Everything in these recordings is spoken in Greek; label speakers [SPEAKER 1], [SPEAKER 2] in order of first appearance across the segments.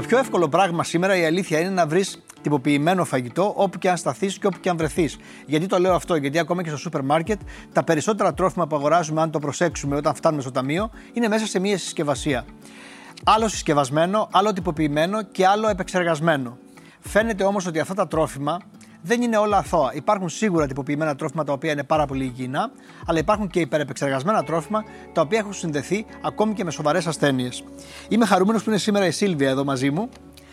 [SPEAKER 1] Το πιο εύκολο πράγμα σήμερα η αλήθεια είναι να βρεις τυποποιημένο φαγητό όπου και αν σταθείς και όπου και αν βρεθείς. Γιατί το λέω αυτό, Γιατί ακόμα και στο σούπερ μάρκετ τα περισσότερα τρόφιμα που αγοράζουμε, αν το προσέξουμε όταν φτάνουμε στο ταμείο, είναι μέσα σε μία συσκευασία. Άλλο συσκευασμένο, άλλο τυποποιημένο και άλλο επεξεργασμένο. Φαίνεται όμως ότι αυτά τα τρόφιμα δεν είναι όλα αθώα. Υπάρχουν σίγουρα τυποποιημένα τρόφιμα τα οποία είναι πάρα πολύ υγιεινά, αλλά υπάρχουν και υπερεπεξεργασμένα τρόφιμα τα οποία έχουν συνδεθεί ακόμη και με σοβαρές ασθένειες. Είμαι χαρούμενος που είναι σήμερα η Σίλβια εδώ μαζί μου.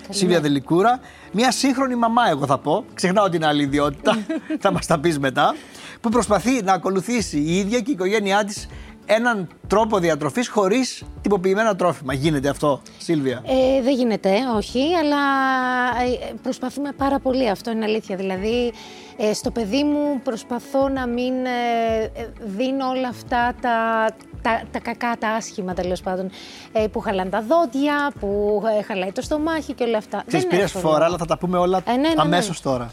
[SPEAKER 1] Σίλβια Δελικούρα. Μια σύγχρονη μαμά, εγώ θα πω. Ξεχνάω την άλλη ιδιότητα, θα μας τα πεις μετά. Που προσπαθεί να ακολουθήσει η ίδια και η οικογένειά της έναν τρόπο διατροφής χωρίς τυποποιημένα τρόφιμα. Γίνεται αυτό, Σίλβια;
[SPEAKER 2] Ε, δεν γίνεται, όχι, αλλά ε, προσπαθούμε πάρα πολύ. Αυτό είναι αλήθεια. Δηλαδή, ε, στο παιδί μου προσπαθώ να μην ε, δίνω όλα αυτά τα, τα, τα κακά, τα άσχημα τέλος πάντων. Ε, που χαλάνε τα δόντια, που χαλάει το στομάχι και όλα αυτά.
[SPEAKER 1] Ξέρεις, πήρες φορά, αλλά θα τα πούμε όλα ε, ναι, ναι, ναι. αμέσως τώρα.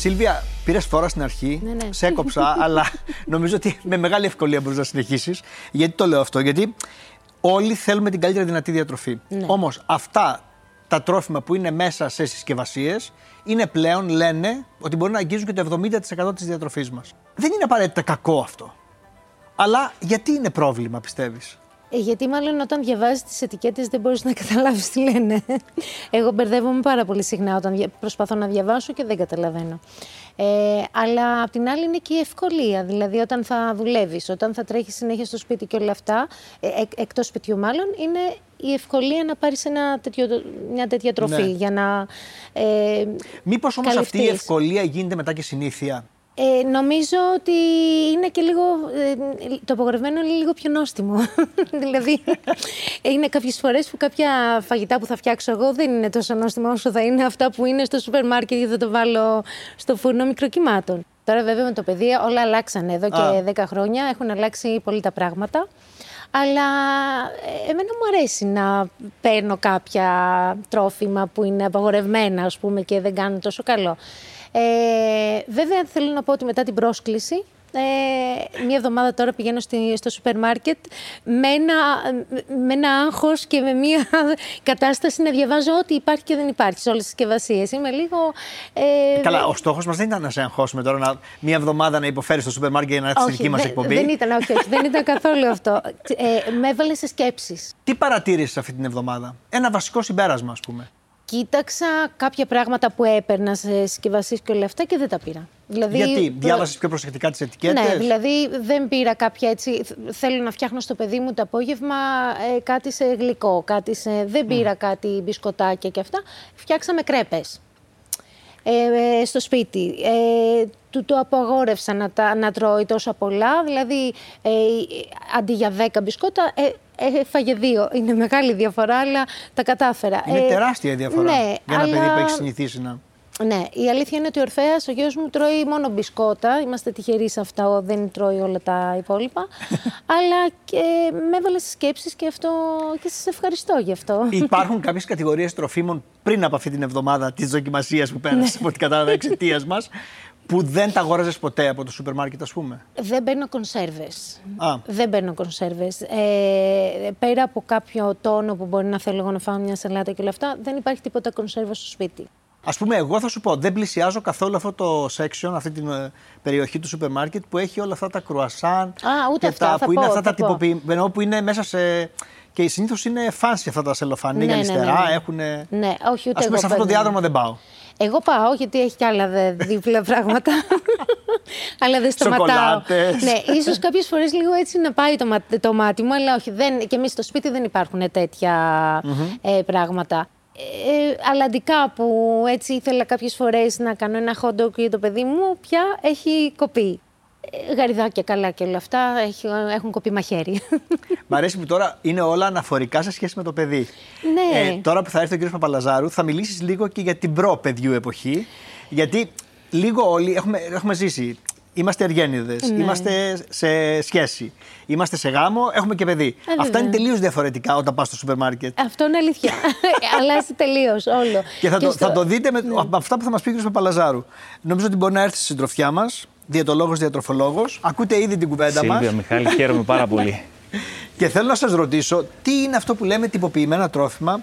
[SPEAKER 1] Σίλβια, πήρες φορά στην αρχή,
[SPEAKER 2] ναι, ναι.
[SPEAKER 1] σε έκοψα, αλλά νομίζω ότι με μεγάλη ευκολία μπορείς να συνεχίσεις. Γιατί το λέω αυτό, Γιατί όλοι θέλουμε την καλύτερη δυνατή διατροφή.
[SPEAKER 2] Ναι.
[SPEAKER 1] Όμως αυτά τα τρόφιμα που είναι μέσα σε συσκευασίες είναι πλέον, λένε, ότι μπορεί να αγγίζουν και το 70% της διατροφής μας. Δεν είναι απαραίτητα κακό αυτό. Αλλά γιατί είναι πρόβλημα, πιστεύεις;
[SPEAKER 2] Ε, γιατί μάλλον όταν διαβάζεις τις ετικέτες δεν μπορείς να καταλάβεις τι λένε. Εγώ μπερδεύομαι πάρα πολύ συχνά όταν προσπαθώ να διαβάσω και δεν καταλαβαίνω. Ε, αλλά απ' την άλλη είναι και η ευκολία. Δηλαδή, όταν θα δουλεύεις, όταν θα τρέχεις συνέχεια στο σπίτι και όλα αυτά, ε, εκτός σπιτιού μάλλον, είναι η ευκολία να πάρεις μια τέτοια τροφή
[SPEAKER 1] ναι.
[SPEAKER 2] για να. Ε,
[SPEAKER 1] Μήπως όμως αυτή η ευκολία γίνεται μετά και συνήθεια;
[SPEAKER 2] Ε, νομίζω ότι είναι και λίγο. Ε, το απογορευμένο είναι λίγο πιο νόστιμο. δηλαδή, είναι κάποιες φορές που κάποια φαγητά που θα φτιάξω εγώ δεν είναι τόσο νόστιμα όσο θα είναι αυτά που είναι στο σούπερ μάρκετ ή θα το βάλω στο φούρνο μικροκυμάτων. Τώρα, βέβαια, με το παιδί όλα αλλάξανε εδώ και 10 χρόνια. Έχουν αλλάξει πολύ τα πράγματα. Αλλά ε, εμένα μου αρέσει να παίρνω κάποια τρόφιμα που είναι απαγορευμένα, ας πούμε, και δεν κάνουν τόσο καλό. Ε, βέβαια, θέλω να πω ότι μετά την πρόσκληση, ε, μία εβδομάδα τώρα πηγαίνω στη, στο σούπερ μάρκετ με ένα, με ένα άγχος και με μία κατάσταση να διαβάζω ό,τι υπάρχει και δεν υπάρχει σε όλες τις συσκευασίες. Είμαι λίγο...
[SPEAKER 1] Ε, Καλά, ο στόχος μας δεν ήταν να σε αγχώσουμε τώρα να, μία εβδομάδα να υποφέρεις στο σούπερ μάρκετ για να έρθεις στη δική μας εκπομπή.
[SPEAKER 2] Δεν ήταν, όχι, όχι, δεν ήταν καθόλου αυτό. Ε, με έβαλε σε σκέψεις.
[SPEAKER 1] Τι παρατήρησες αυτή την εβδομάδα; Ένα βασικό συμπέρασμα, ας πούμε.
[SPEAKER 2] Κοίταξα κάποια πράγματα που έπαιρνα σε συσκευασίες και όλα αυτά και δεν τα πήρα.
[SPEAKER 1] Δηλαδή, Γιατί, διάβασες πιο προσεκτικά τις ετικέτες;
[SPEAKER 2] Ναι, δηλαδή δεν πήρα κάποια έτσι. Θέλω να φτιάχνω στο παιδί μου το απόγευμα ε, κάτι σε γλυκό, κάτι σε. Δεν πήρα κάτι μπισκοτάκια και αυτά. Φτιάξαμε κρέπες. Ε, στο σπίτι. Ε, του το απαγόρευσα να, τα, να τρώει τόσο πολλά, δηλαδή ε, αντί για 10 μπισκότα ε, έφαγε δύο. Είναι μεγάλη διαφορά, αλλά τα κατάφερα.
[SPEAKER 1] Είναι ε, τεράστια διαφορά
[SPEAKER 2] ναι,
[SPEAKER 1] για ένα παιδί που έχει συνηθίσει να.
[SPEAKER 2] Ναι, η αλήθεια είναι ότι ο Ορφαία, ο γιος μου, τρώει μόνο μπισκότα. Είμαστε τυχεροί σε αυτά, δεν τρώει όλα τα υπόλοιπα. αλλά και με έβαλε στις σκέψεις και αυτό και σας ευχαριστώ γι' αυτό.
[SPEAKER 1] Υπάρχουν κάποιες κατηγορίες τροφίμων πριν από αυτή την εβδομάδα της δοκιμασίας που πέρασε, ναι. από ό,τι κατάλαβα εξαιτίας μας, που δεν τα αγόραζες ποτέ από το σούπερ μάρκετ, ας πούμε;
[SPEAKER 2] Δεν παίρνω κονσέρβες. Δεν παίρνω κονσέρβες. Ε, πέρα από κάποιο τόνο που μπορεί να θέλω εγώ να φάω μια σαλάτα και όλα αυτά, δεν υπάρχει τίποτα κονσέρβα στο σπίτι.
[SPEAKER 1] Α πούμε, εγώ θα σου πω, δεν πλησιάζω καθόλου αυτό το section, αυτή την ε, περιοχή του σούπερ μάρκετ που έχει όλα αυτά τα κρουασάν.
[SPEAKER 2] Α, ούτε αυτά.
[SPEAKER 1] Τα,
[SPEAKER 2] θα
[SPEAKER 1] που
[SPEAKER 2] πω,
[SPEAKER 1] είναι αυτά
[SPEAKER 2] τα
[SPEAKER 1] τυποποιημένα, που είναι μέσα σε. Και συνήθως είναι fancy αυτά τα σελοφανί
[SPEAKER 2] ναι,
[SPEAKER 1] για
[SPEAKER 2] ναι,
[SPEAKER 1] αριστερά.
[SPEAKER 2] ναι, ναι.
[SPEAKER 1] Έχουν...
[SPEAKER 2] Ναι, όχι, ούτε
[SPEAKER 1] Ας πούμε,
[SPEAKER 2] εγώ
[SPEAKER 1] σε αυτό το διάδρομο δεν πάω.
[SPEAKER 2] Εγώ πάω γιατί έχει κι άλλα δίπλα πράγματα. αλλά δεν σταματάω.
[SPEAKER 1] Σοκολάτες.
[SPEAKER 2] ναι, ίσως κάποιες φορές λίγο έτσι να πάει το, το μάτι μου, αλλά όχι. Δεν, και εμείς στο σπίτι δεν υπάρχουν ε, πράγματα. ε, αλλαντικά που έτσι ήθελα κάποιες φορές να κάνω ένα hot dog για το παιδί μου, πια έχει κοπεί. Ε, γαριδάκια καλά και όλα αυτά έχει, έχουν κοπεί μαχαίρι.
[SPEAKER 1] Μ' αρέσει που τώρα είναι όλα αναφορικά σε σχέση με το παιδί.
[SPEAKER 2] Ναι.
[SPEAKER 1] Ε, τώρα που θα έρθει ο κ. Παπαλαζάρου, θα μιλήσεις λίγο και για την προ-παιδιού εποχή. Γιατί λίγο όλοι έχουμε, έχουμε ζήσει. Είμαστε εργένιδε,
[SPEAKER 2] Ναι.
[SPEAKER 1] είμαστε σε σχέση, είμαστε σε γάμο, έχουμε και παιδί.
[SPEAKER 2] Ε,
[SPEAKER 1] Αυτά
[SPEAKER 2] βέβαια.
[SPEAKER 1] είναι τελείως διαφορετικά όταν πας στο σούπερ μάρκετ.
[SPEAKER 2] Αυτό είναι αλήθεια. Αλλάζει τελείως όλο.
[SPEAKER 1] Και θα, το,
[SPEAKER 2] στο-
[SPEAKER 1] θα το δείτε με,
[SPEAKER 2] Ναι.
[SPEAKER 1] από αυτά που θα μας πει ο κ. Παπαλαζάρου. Νομίζω ότι μπορεί να έρθει στη συντροφιά μας, διαιτολόγος, διατροφολόγος. Ακούτε ήδη την κουβέντα μας.
[SPEAKER 3] Σίλβια, Μιχάλη, χαίρομαι πάρα πολύ.
[SPEAKER 1] Και θέλω να σας ρωτήσω, τι είναι αυτό που λέμε τυποποιημένα τρόφιμα;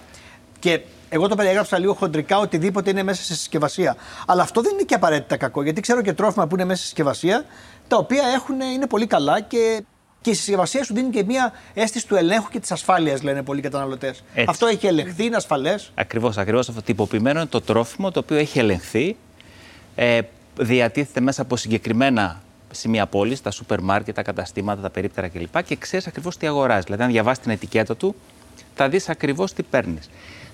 [SPEAKER 1] Και εγώ το περιέγραψα λίγο χοντρικά, οτιδήποτε είναι μέσα σε συσκευασία. Αλλά αυτό δεν είναι και απαραίτητα κακό, γιατί ξέρω και τρόφιμα που είναι μέσα σε συσκευασία, τα οποία έχουν, είναι πολύ καλά και, και η συσκευασία σου δίνει και μια αίσθηση του ελέγχου και της ασφάλειας, λένε πολλοί καταναλωτές. Αυτό έχει ελεγχθεί, είναι ασφαλές;
[SPEAKER 3] Ακριβώς, ακριβώς αυτό. Τυποποιημένο είναι το τρόφιμο το οποίο έχει ελεγχθεί. Ε, διατίθεται μέσα από συγκεκριμένα σημεία πόλης, τα σούπερ μάρκετ, τα καταστήματα, τα περίπτερα κλπ. Και ξέρεις ακριβώς τι αγοράζεις. Δηλαδή, αν διαβάσεις την ετικέτα του, θα δεις ακριβώς τι παίρνεις.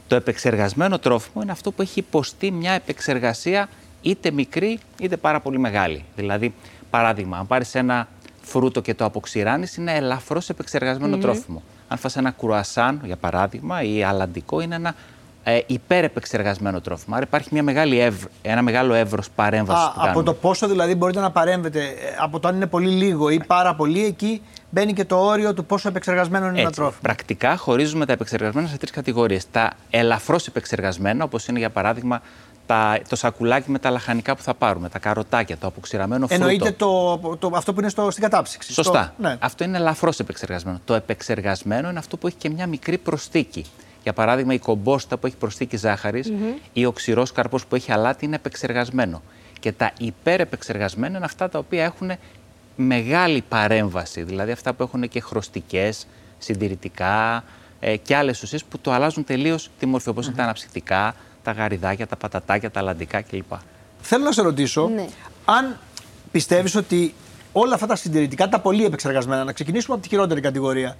[SPEAKER 3] Το επεξεργασμένο τρόφιμο είναι αυτό που έχει υποστεί μια επεξεργασία είτε μικρή είτε πάρα πολύ μεγάλη. Δηλαδή, παράδειγμα, αν πάρεις ένα φρούτο και το αποξηράνεις, είναι ελαφρώς επεξεργασμένο τρόφιμο. Αν φας ένα κουρασάν, για παράδειγμα, ή αλαντικό, είναι ένα ε, υπερεπεξεργασμένο τρόφιμο. Άρα υπάρχει μια μεγάλη εύρ, ένα μεγάλο εύρος παρέμβασης
[SPEAKER 1] Α,
[SPEAKER 3] που
[SPEAKER 1] από
[SPEAKER 3] κάνουμε.
[SPEAKER 1] το πόσο δηλαδή μπορείτε να παρέμβετε, ε, από το αν είναι πολύ λίγο ή πάρα πολύ, εκεί μπαίνει και το όριο του πόσο επεξεργασμένο είναι ένα
[SPEAKER 3] Έτσι,
[SPEAKER 1] τρόφιμο.
[SPEAKER 3] Πρακτικά χωρίζουμε τα επεξεργασμένα σε τρεις κατηγορίες. Τα ελαφρώς επεξεργασμένα, όπως είναι για παράδειγμα τα, το σακουλάκι με τα λαχανικά που θα πάρουμε, τα καροτάκια, το αποξηραμένο φρούτο.
[SPEAKER 1] Εννοείται το, το, αυτό που είναι στο, στην κατάψυξη.
[SPEAKER 3] Σωστά.
[SPEAKER 1] Στο- ναι.
[SPEAKER 3] Αυτό είναι ελαφρώς επεξεργασμένο. Το επεξεργασμένο είναι αυτό που έχει και μια μικρή προσθήκη. Για παράδειγμα, η κομπόστα που έχει προσθήκη ζάχαρης ή ο ξηρός καρπός που έχει αλάτι είναι επεξεργασμένο. Και τα υπερεπεξεργασμένα είναι αυτά τα οποία έχουν μεγάλη παρέμβαση. Δηλαδή αυτά που έχουν και χρωστικές, συντηρητικά ε, και άλλες ουσίες που το αλλάζουν τελείως τη μορφή. Όπως είναι τα αναψυκτικά, τα γαριδάκια, τα πατατάκια, τα αλαντικά κλπ.
[SPEAKER 1] Θέλω να σε ρωτήσω
[SPEAKER 2] Ναι.
[SPEAKER 1] αν πιστεύεις ότι όλα αυτά τα συντηρητικά, τα πολύ επεξεργασμένα, να ξεκινήσουμε από τη χειρότερη κατηγορία,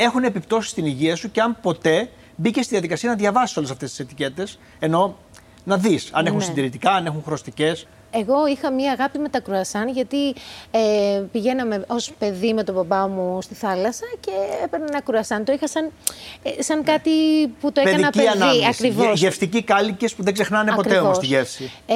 [SPEAKER 1] έχουν επιπτώσεις στην υγεία σου και αν ποτέ μπήκες στη διαδικασία να διαβάσεις όλες αυτές τις ετικέτες, ενώ να δεις αν έχουν
[SPEAKER 2] Ναι.
[SPEAKER 1] συντηρητικά, αν έχουν χρωστικές.
[SPEAKER 2] Εγώ είχα μία αγάπη με τα κρουασάν γιατί ε, πηγαίναμε ως παιδί με τον μπαμπά μου στη θάλασσα και έπαιρνα ένα κρουασάν. Το είχα σαν, ε, σαν κάτι που το έκανα
[SPEAKER 1] Παιδική
[SPEAKER 2] παιδί.
[SPEAKER 1] ανάμνηση.
[SPEAKER 2] Ακριβώς.
[SPEAKER 1] Γε- Γευστικοί κάλικε που δεν ξεχνάνε ποτέ
[SPEAKER 2] Ακριβώς.
[SPEAKER 1] όμω τη γεύση.
[SPEAKER 2] Ε,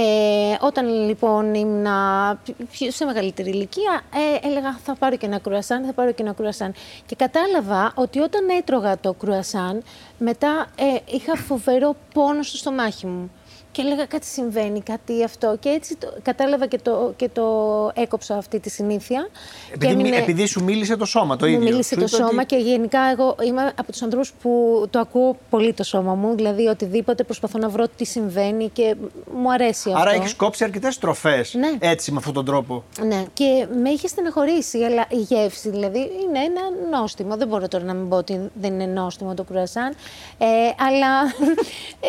[SPEAKER 2] όταν λοιπόν ήμουνα πιο- σε μεγαλύτερη ηλικία, ε, έλεγα θα πάρω και ένα κρουασάν, θα πάρω και ένα κρουασάν. Και κατάλαβα ότι όταν έτρωγα το κρουασάν, μετά ε, είχα φοβερό πόνο στο στομάχι μου. Και έλεγα κάτι συμβαίνει, κάτι αυτό. Και έτσι το, κατάλαβα και το, και το έκοψα αυτή τη συνήθεια.
[SPEAKER 1] Επειδή,
[SPEAKER 2] και
[SPEAKER 1] μι-
[SPEAKER 2] έμεινε-
[SPEAKER 1] επειδή σου μίλησε το σώμα το
[SPEAKER 2] μου
[SPEAKER 1] ίδιο.
[SPEAKER 2] μίλησε
[SPEAKER 1] Σου
[SPEAKER 2] το
[SPEAKER 1] είπε
[SPEAKER 2] σώμα
[SPEAKER 1] ότι-
[SPEAKER 2] και γενικά εγώ είμαι από τους ανθρώπους που το ακούω πολύ το σώμα μου. Δηλαδή οτιδήποτε προσπαθώ να βρω τι συμβαίνει και μου αρέσει αυτό.
[SPEAKER 1] Άρα έχεις κόψει αρκετές τροφέ
[SPEAKER 2] Ναι.
[SPEAKER 1] έτσι με αυτόν τον τρόπο.
[SPEAKER 2] Ναι, και με είχε στεναχωρήσει, αλλά η γεύση δηλαδή είναι ένα νόστιμο. Δεν μπορώ τώρα να μην πω ότι δεν είναι νόστιμο το κρουασάν, ε, αλλά ε,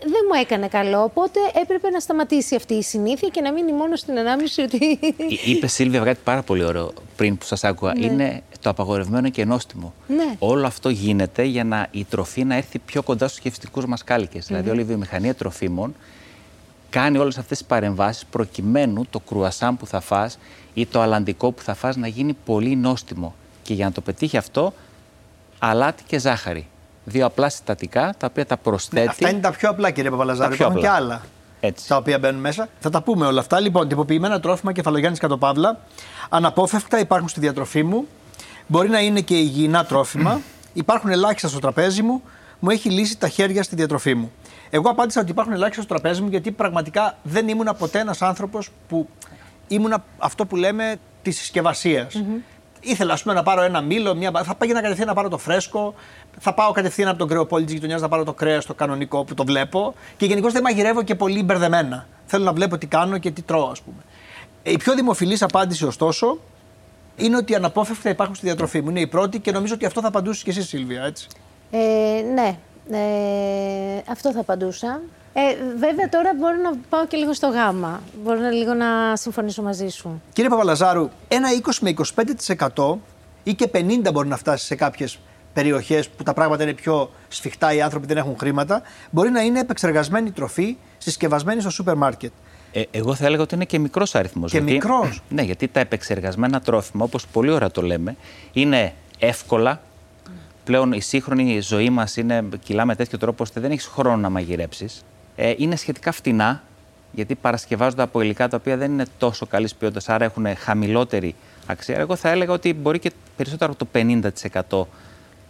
[SPEAKER 2] δεν μου έκανε καλό. Οπότε έπρεπε να σταματήσει αυτή η συνήθεια και να μείνει μόνο στην ανάμνηση ότι.
[SPEAKER 3] Είπε Σίλβια κάτι πάρα πολύ ωραίο πριν που σας άκουγα. Είναι το απαγορευμένο και νόστιμο.
[SPEAKER 2] Ναι.
[SPEAKER 3] Όλο αυτό γίνεται για να η τροφή να έρθει πιο κοντά στους γευστικούς μας κάλικες. Δηλαδή, όλη η βιομηχανία τροφίμων κάνει όλες αυτές τις παρεμβάσεις προκειμένου το κρουασάν που θα φας ή το αλαντικό που θα φας να γίνει πολύ νόστιμο. Και για να το πετύχει αυτό, αλάτι και ζάχαρη. Δύο απλά συστατικά τα οποία τα προσθέτει.
[SPEAKER 1] Αυτά είναι τα πιο απλά, κύριε Παπαλαζάρη.
[SPEAKER 3] Τα πιο
[SPEAKER 1] Υπάρχουν και
[SPEAKER 3] απλά.
[SPEAKER 1] άλλα.
[SPEAKER 3] Έτσι.
[SPEAKER 1] Τα οποία μπαίνουν μέσα. Θα τα πούμε όλα αυτά. Λοιπόν, τυποποιημένα τρόφιμα κεφαλογιάννης κατοπαύλα. Αναπόφευκτα υπάρχουν στη διατροφή μου. Μπορεί να είναι και υγιεινά τρόφιμα. υπάρχουν ελάχιστα στο τραπέζι μου. Μου έχει λύσει τα χέρια στη διατροφή μου. Εγώ απάντησα ότι υπάρχουν ελάχιστα στο τραπέζι μου γιατί πραγματικά δεν ήμουν ποτέ ένας άνθρωπος που ήμουν αυτό που λέμε της συσκευασίας. Ήθελα ας πούμε, να πάρω ένα μήλο, μια... θα πήγαινα κατευθείαν να πάρω το φρέσκο, θα πάω κατευθείαν από τον κρεοπόλη της γειτονιάς να πάρω το κρέας το κανονικό που το βλέπω. Και γενικώς δεν μαγειρεύω και πολύ μπερδεμένα. Θέλω να βλέπω τι κάνω και τι τρώω, ας πούμε. Η πιο δημοφιλής απάντηση, ωστόσο, είναι ότι αναπόφευκτα υπάρχουν στη διατροφή μου. Είναι η πρώτη και νομίζω ότι αυτό θα απαντούσε και εσύ, Σίλβια, έτσι.
[SPEAKER 2] Ε, ναι, ε, αυτό θα απαντούσα. Ε, βέβαια τώρα μπορώ να πάω και λίγο στο γάμα. Μπορώ να, λίγο να συμφωνήσω μαζί σου.
[SPEAKER 1] Κύριε Παπαλαζάρου, ένα 20 με 25% ή και 50% μπορεί να φτάσει σε κάποιες περιοχές που τα πράγματα είναι πιο σφιχτά, οι άνθρωποι δεν έχουν χρήματα, μπορεί να είναι επεξεργασμένη τροφή συσκευασμένη στο σούπερ μάρκετ.
[SPEAKER 3] Ε, εγώ θα έλεγα ότι είναι και μικρός αριθμός.
[SPEAKER 1] Και μικρός.
[SPEAKER 3] Ναι, γιατί τα επεξεργασμένα τρόφιμα, όπως πολύ ωραία το λέμε, είναι εύκολα. Πλέον η σύγχρονη ζωή μας κυλά με τέτοιο τρόπο ώστε δεν έχεις χρόνο να μαγειρέψεις. Ε, είναι σχετικά φτηνά, γιατί παρασκευάζονται από υλικά τα οποία δεν είναι τόσο καλής ποιότητας, άρα έχουν χαμηλότερη αξία. Εγώ θα έλεγα ότι μπορεί και περισσότερο από το 50%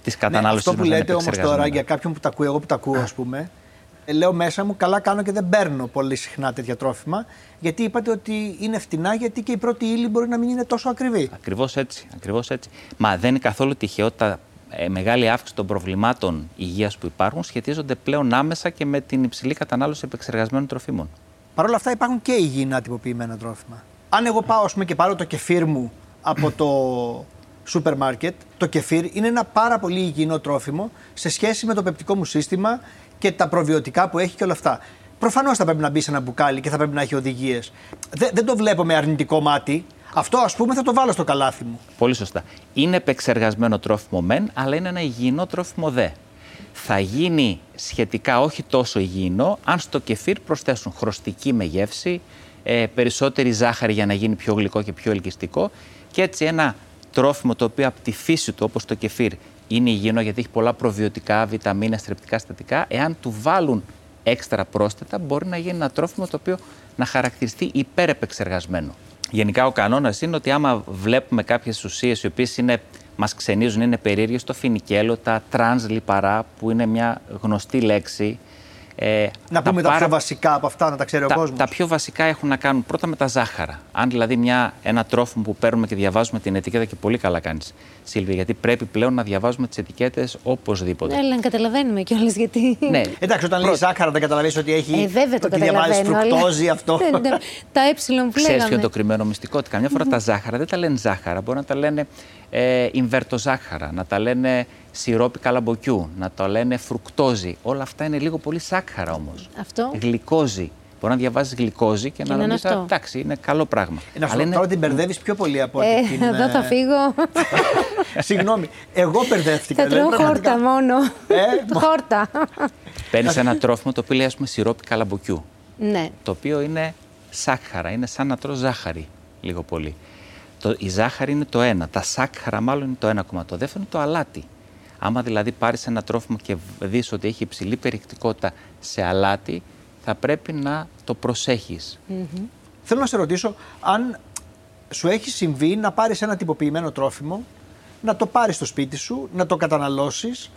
[SPEAKER 3] της κατανάλωσης
[SPEAKER 1] ναι, Αυτό που λέτε όμως τώρα για κάποιον που τα ακούει, εγώ που τα ακούω, ας πούμε, ε, λέω μέσα μου, καλά κάνω και δεν παίρνω πολύ συχνά τέτοια τρόφιμα. Γιατί είπατε ότι είναι φτηνά, γιατί και η πρώτη ύλη μπορεί να μην είναι τόσο ακριβή.
[SPEAKER 3] Ακριβώς έτσι. Ακριβώς έτσι. Μα δεν είναι καθόλου τυχαίο τα ε, μεγάλη αύξηση των προβλημάτων υγείας που υπάρχουν σχετίζονται πλέον άμεσα και με την υψηλή κατανάλωση επεξεργασμένων τροφίμων.
[SPEAKER 1] Παρ' όλα αυτά υπάρχουν και υγιεινά τυποποιημένα τρόφιμα. Αν εγώ πάω πούμε, και πάρω το κεφίρ μου από το σούπερ μάρκετ, το κεφίρ είναι ένα πάρα πολύ υγιεινό τρόφιμο σε σχέση με το πεπτικό μου σύστημα και τα προβιωτικά που έχει και όλα αυτά. Προφανώς θα πρέπει να μπει σε ένα μπουκάλι και θα πρέπει να έχει οδηγίες. Δεν, δεν το βλέπω με αρνητικό μάτι. Αυτό ας πούμε θα το βάλω στο καλάθι μου.
[SPEAKER 3] Πολύ σωστά. Είναι επεξεργασμένο τρόφιμο μεν, αλλά είναι ένα υγιεινό τρόφιμο δε. Θα γίνει σχετικά όχι τόσο υγιεινό αν στο κεφίρ προσθέσουν χρωστική με γεύση, ε, περισσότερη ζάχαρη για να γίνει πιο γλυκό και πιο ελκυστικό και έτσι ένα τρόφιμο το οποίο από τη φύση του όπως το κεφίρ είναι υγιεινό γιατί έχει πολλά προβιωτικά, βιταμίνες, θρεπτικά συστατικά. Εάν του βάλουν έξτρα πρόσθετα, μπορεί να γίνει ένα τρόφιμο το οποίο να χαρακτηριστεί υπερεπεξεργασμένο. Γενικά, ο κανόνας είναι ότι άμα βλέπουμε κάποιες ουσίες οι οποίες μας ξενίζουν, είναι περίεργες, το φοινικέλαιο, τα τρανς λιπαρά, που είναι μια γνωστή λέξη,
[SPEAKER 1] ε, να πούμε τα, πιο βασικά από αυτά, να τα ξέρει
[SPEAKER 3] τα,
[SPEAKER 1] ο κόσμος.
[SPEAKER 3] Τα πιο βασικά έχουν να κάνουν πρώτα με τα ζάχαρα. Αν δηλαδή μια, ένα τρόφιμο που παίρνουμε και διαβάζουμε την ετικέτα και πολύ καλά κάνεις, Σίλβια, γιατί πρέπει πλέον να διαβάζουμε τις ετικέτες οπωσδήποτε.
[SPEAKER 2] Ναι, να καταλαβαίνουμε κιόλας γιατί.
[SPEAKER 1] Ναι. Εντάξει, όταν λέει ζάχαρα, δεν καταλαβαίνεις ότι έχει.
[SPEAKER 2] Ε, βέβαια το
[SPEAKER 1] ότι διαβάζεις φρουκτόζη αυτό.
[SPEAKER 2] Ναι, ναι, τα ε που
[SPEAKER 3] Ξέρεις ποιο είναι το κρυμμένο μυστικό, ότι καμιά φορά τα ζάχαρα δεν τα λένε ζάχαρα, μπορεί να τα λένε ε, υμβερτοζάχαρα, να τα λένε σιρόπι καλαμποκιού, να το λένε φρουκτόζη. Όλα αυτά είναι λίγο πολύ σάκχαρα όμως.
[SPEAKER 2] Αυτό.
[SPEAKER 3] Γλυκόζη. Μπορεί να διαβάζει γλυκόζη και, και να νομίζει ότι εντάξει, είναι καλό πράγμα.
[SPEAKER 1] Ε, να σου είναι... τώρα την μπερδεύεις πιο πολύ από
[SPEAKER 2] ε,
[SPEAKER 1] την.
[SPEAKER 2] Εδώ θα φύγω.
[SPEAKER 1] Συγγνώμη, εγώ μπερδεύτηκα.
[SPEAKER 2] Θα τρώω χόρτα μόνο. Ε, χόρτα.
[SPEAKER 3] Παίρνεις ένα τρόφιμο το οποίο λέει ας πούμε σιρόπι καλαμποκιού.
[SPEAKER 2] Ναι.
[SPEAKER 3] Το οποίο είναι σάκχαρα, είναι σαν να τρως ζάχαρη λίγο πολύ. Το, η ζάχαρη είναι το ένα, τα σάκχαρα μάλλον είναι το ένα κομμάτι. Το δεύτερο είναι το αλάτι. Άμα δηλαδή πάρεις ένα τρόφιμο και δεις ότι έχει υψηλή περιεκτικότητα σε αλάτι, θα πρέπει να το προσέχεις.
[SPEAKER 1] Mm-hmm. Θέλω να σε ρωτήσω αν σου έχει συμβεί να πάρεις ένα τυποποιημένο τρόφιμο, να το πάρεις στο σπίτι σου, να το καταναλώσεις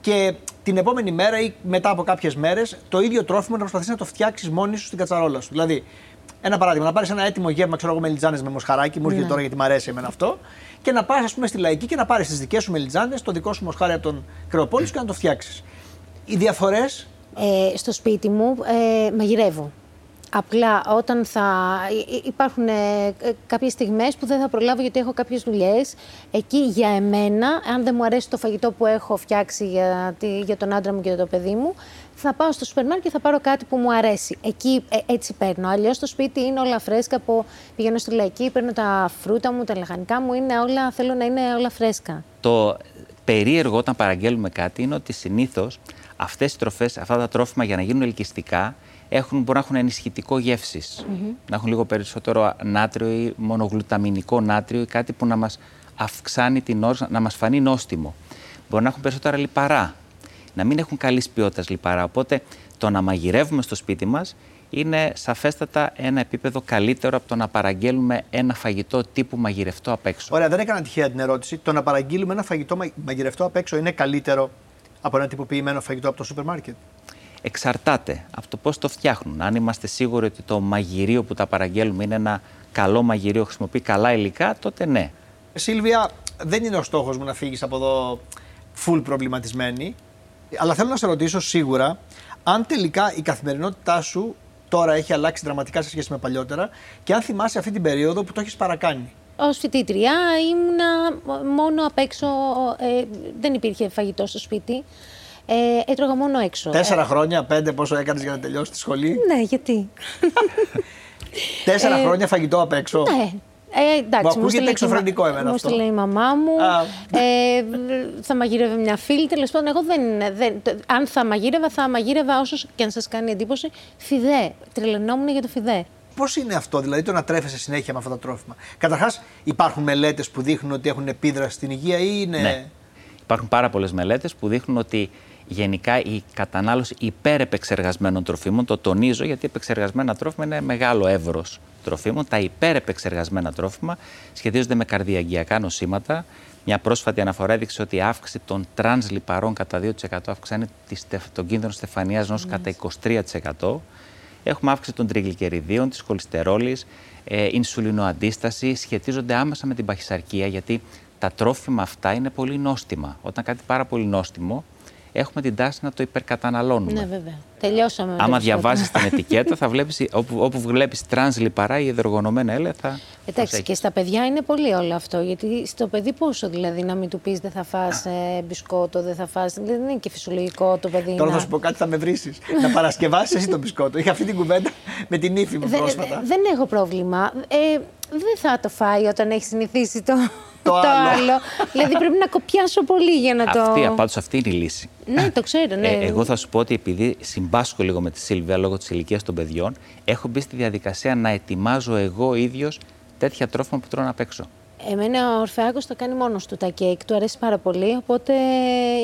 [SPEAKER 1] και την επόμενη μέρα ή μετά από κάποιες μέρες το ίδιο τρόφιμο να προσπαθείς να το φτιάξεις μόνη σου στην κατσαρόλα σου. Δηλαδή, ένα παράδειγμα, να πάρεις ένα έτοιμο γεύμα, ξέρω εγώ, μελιτζάνε με μοσχαράκι, μου έρχεται ναι. τώρα γιατί μου αρέσει εμένα αυτό, και να πα, ας πούμε, στη λαϊκή και να πάρεις τις δικές σου μελιτζάνες, το δικό σου μοσχάρι από τον Κρεοπόλης και να το φτιάξεις. Οι διαφορές;
[SPEAKER 2] Ε, στο σπίτι μου ε, μαγειρεύω. Απλά όταν θα υπάρχουν ε, κάποιες στιγμές που δεν θα προλάβω γιατί έχω κάποιες δουλειές, εκεί για εμένα, αν δεν μου αρέσει το φαγητό που έχω φτιάξει για, για τον άντρα μου και για το παιδί μου, θα πάω στο σούπερ μάρκετ και θα πάρω κάτι που μου αρέσει. Εκεί ε, έτσι παίρνω. Αλλιώς στο σπίτι είναι όλα φρέσκα. Που πηγαίνω στη λαϊκή, παίρνω τα φρούτα μου, τα λαχανικά μου. Είναι όλα, θέλω να είναι όλα φρέσκα.
[SPEAKER 3] Το περίεργο όταν παραγγέλνουμε κάτι είναι ότι συνήθως αυτές οι τροφές, αυτά τα τρόφιμα για να γίνουν ελκυστικά, έχουν, μπορούν να έχουν ενισχυτικό γεύσης. Mm-hmm. Να έχουν λίγο περισσότερο νάτριο ή μονογλουταμινικό νάτριο ή κάτι που να μας αυξάνει την όρση, να μας φανεί νόστιμο. Μπορεί να έχουν περισσότερα λιπαρά να μην έχουν καλής ποιότητας λιπαρά. Οπότε το να μαγειρεύουμε στο σπίτι μας είναι σαφέστατα ένα επίπεδο καλύτερο από το να παραγγέλνουμε ένα φαγητό τύπου μαγειρευτό απ' έξω.
[SPEAKER 1] Ωραία, δεν έκανα τυχαία την ερώτηση. Το να παραγγείλουμε ένα φαγητό μαγειρευτό απ' έξω είναι καλύτερο από ένα τυποποιημένο φαγητό από το σούπερ μάρκετ.
[SPEAKER 3] Εξαρτάται από το πώς το φτιάχνουν. Αν είμαστε σίγουροι ότι το μαγειρίο που τα παραγγέλνουμε είναι ένα καλό μαγειρίο, χρησιμοποιεί καλά υλικά, τότε ναι.
[SPEAKER 1] Σίλβια, δεν είναι ο στόχος μου να φύγεις από εδώ full προβληματισμένη. Αλλά θέλω να σε ρωτήσω σίγουρα αν τελικά η καθημερινότητά σου τώρα έχει αλλάξει δραματικά σε σχέση με παλιότερα και αν θυμάσαι αυτή την περίοδο που το έχεις παρακάνει.
[SPEAKER 2] Ω φοιτήτρια ήμουνα μόνο απ' έξω, ε, δεν υπήρχε φαγητό στο σπίτι. Ε, έτρωγα μόνο έξω.
[SPEAKER 1] Τέσσερα ε, χρόνια, πέντε, πόσο έκανες για να τελειώσεις τη σχολή;
[SPEAKER 2] Ναι, γιατί.
[SPEAKER 1] Τέσσερα ε, χρόνια φαγητό απ' έξω.
[SPEAKER 2] Ναι, Ε, εντάξει,
[SPEAKER 1] Μου ακούγεται
[SPEAKER 2] στείλε και
[SPEAKER 1] εξωφρενικό
[SPEAKER 2] η μα-
[SPEAKER 1] εμένα
[SPEAKER 2] Μου
[SPEAKER 1] αυτό.
[SPEAKER 2] στείλε η μαμά μου.
[SPEAKER 1] Α.
[SPEAKER 2] ε, θα μαγείρευε μια φίλη. Τέλος πάντων, εγώ δεν, δεν. το- Αν θα μαγείρευα, θα μαγείρευα όσο και αν σας κάνει εντύπωση. Φιδέ. Τρελαινόμουν για το φιδέ.
[SPEAKER 1] Πώς είναι αυτό, δηλαδή το να τρέφεσαι συνέχεια με αυτά τα τρόφιμα; Καταρχάς, υπάρχουν μελέτες που δείχνουν ότι έχουν επίδραση στην υγεία ή είναι.
[SPEAKER 3] Ναι. Υπάρχουν πάρα πολλές μελέτες που δείχνουν ότι γενικά η κατανάλωση υπέρεπεξεργασμένων τροφίμων, το τονίζω γιατί επεξεργασμένα τρόφιμα είναι μεγάλο εύρος τροφίμων. Τα υπέρεπεξεργασμένα τρόφιμα σχετίζονται με καρδιαγγειακά νοσήματα. Μια πρόσφατη αναφορά έδειξε ότι η αύξηση των τρανς λιπαρών κατά 2% αυξάνει τη στεφ- τον κίνδυνο στεφανίας νόσου κατά 23%. Έχουμε αύξηση των τριγλυκεριδίων, της χοληστερόλης, ε, ινσουλινοαντίσταση, σχετίζονται άμεσα με την παχυσαρκία γιατί τα τρόφιμα αυτά είναι πολύ νόστιμα. Όταν κάτι πάρα πολύ νόστιμο, έχουμε την τάση να το υπερκαταναλώνουμε.
[SPEAKER 2] Ναι, βέβαια. Τελειώσαμε. με τα
[SPEAKER 3] Άμα
[SPEAKER 2] μπισκότα.
[SPEAKER 3] διαβάσει την ετικέτα, θα βλέπεις, όπου, όπου βλέπεις τρανς λιπαρά ή υδρογονωμένα έλαια, θα. θα
[SPEAKER 2] Εντάξει,
[SPEAKER 3] σε
[SPEAKER 2] και στα παιδιά είναι πολύ όλο αυτό. Γιατί στο παιδί πόσο δηλαδή να μην του πεις δεν θα φας ε, μπισκότο, δεν θα φας. Δεν είναι και φυσιολογικό το παιδί
[SPEAKER 1] Τώρα
[SPEAKER 2] να.
[SPEAKER 1] θα σου πω κάτι, θα με βρει. να παρασκευάσεις εσύ τον μπισκότο. Είχα αυτή την κουβέντα με την ύφη μου
[SPEAKER 2] Δε-
[SPEAKER 1] πρόσφατα.
[SPEAKER 2] δεν έχω πρόβλημα. Ε, δεν θα το φάει όταν έχει συνηθίσει το,
[SPEAKER 1] Το άλλο.
[SPEAKER 2] δηλαδή πρέπει να κοπιάσω πολύ για να το.
[SPEAKER 3] Αυτή, πάντως αυτή είναι η λύση.
[SPEAKER 2] Ναι, το ξέρω. Ναι.
[SPEAKER 3] Ε, εγώ θα σου πω ότι επειδή συμπάσχω λίγο με τη Σίλβια λόγω της ηλικίας των παιδιών, έχω μπει στη διαδικασία να ετοιμάζω εγώ ίδιος τέτοια τρόφιμα που τρώω απ' έξω.
[SPEAKER 2] Εμένα ο Ορφεάκος το κάνει μόνος του τα κέικ, του αρέσει πάρα πολύ, οπότε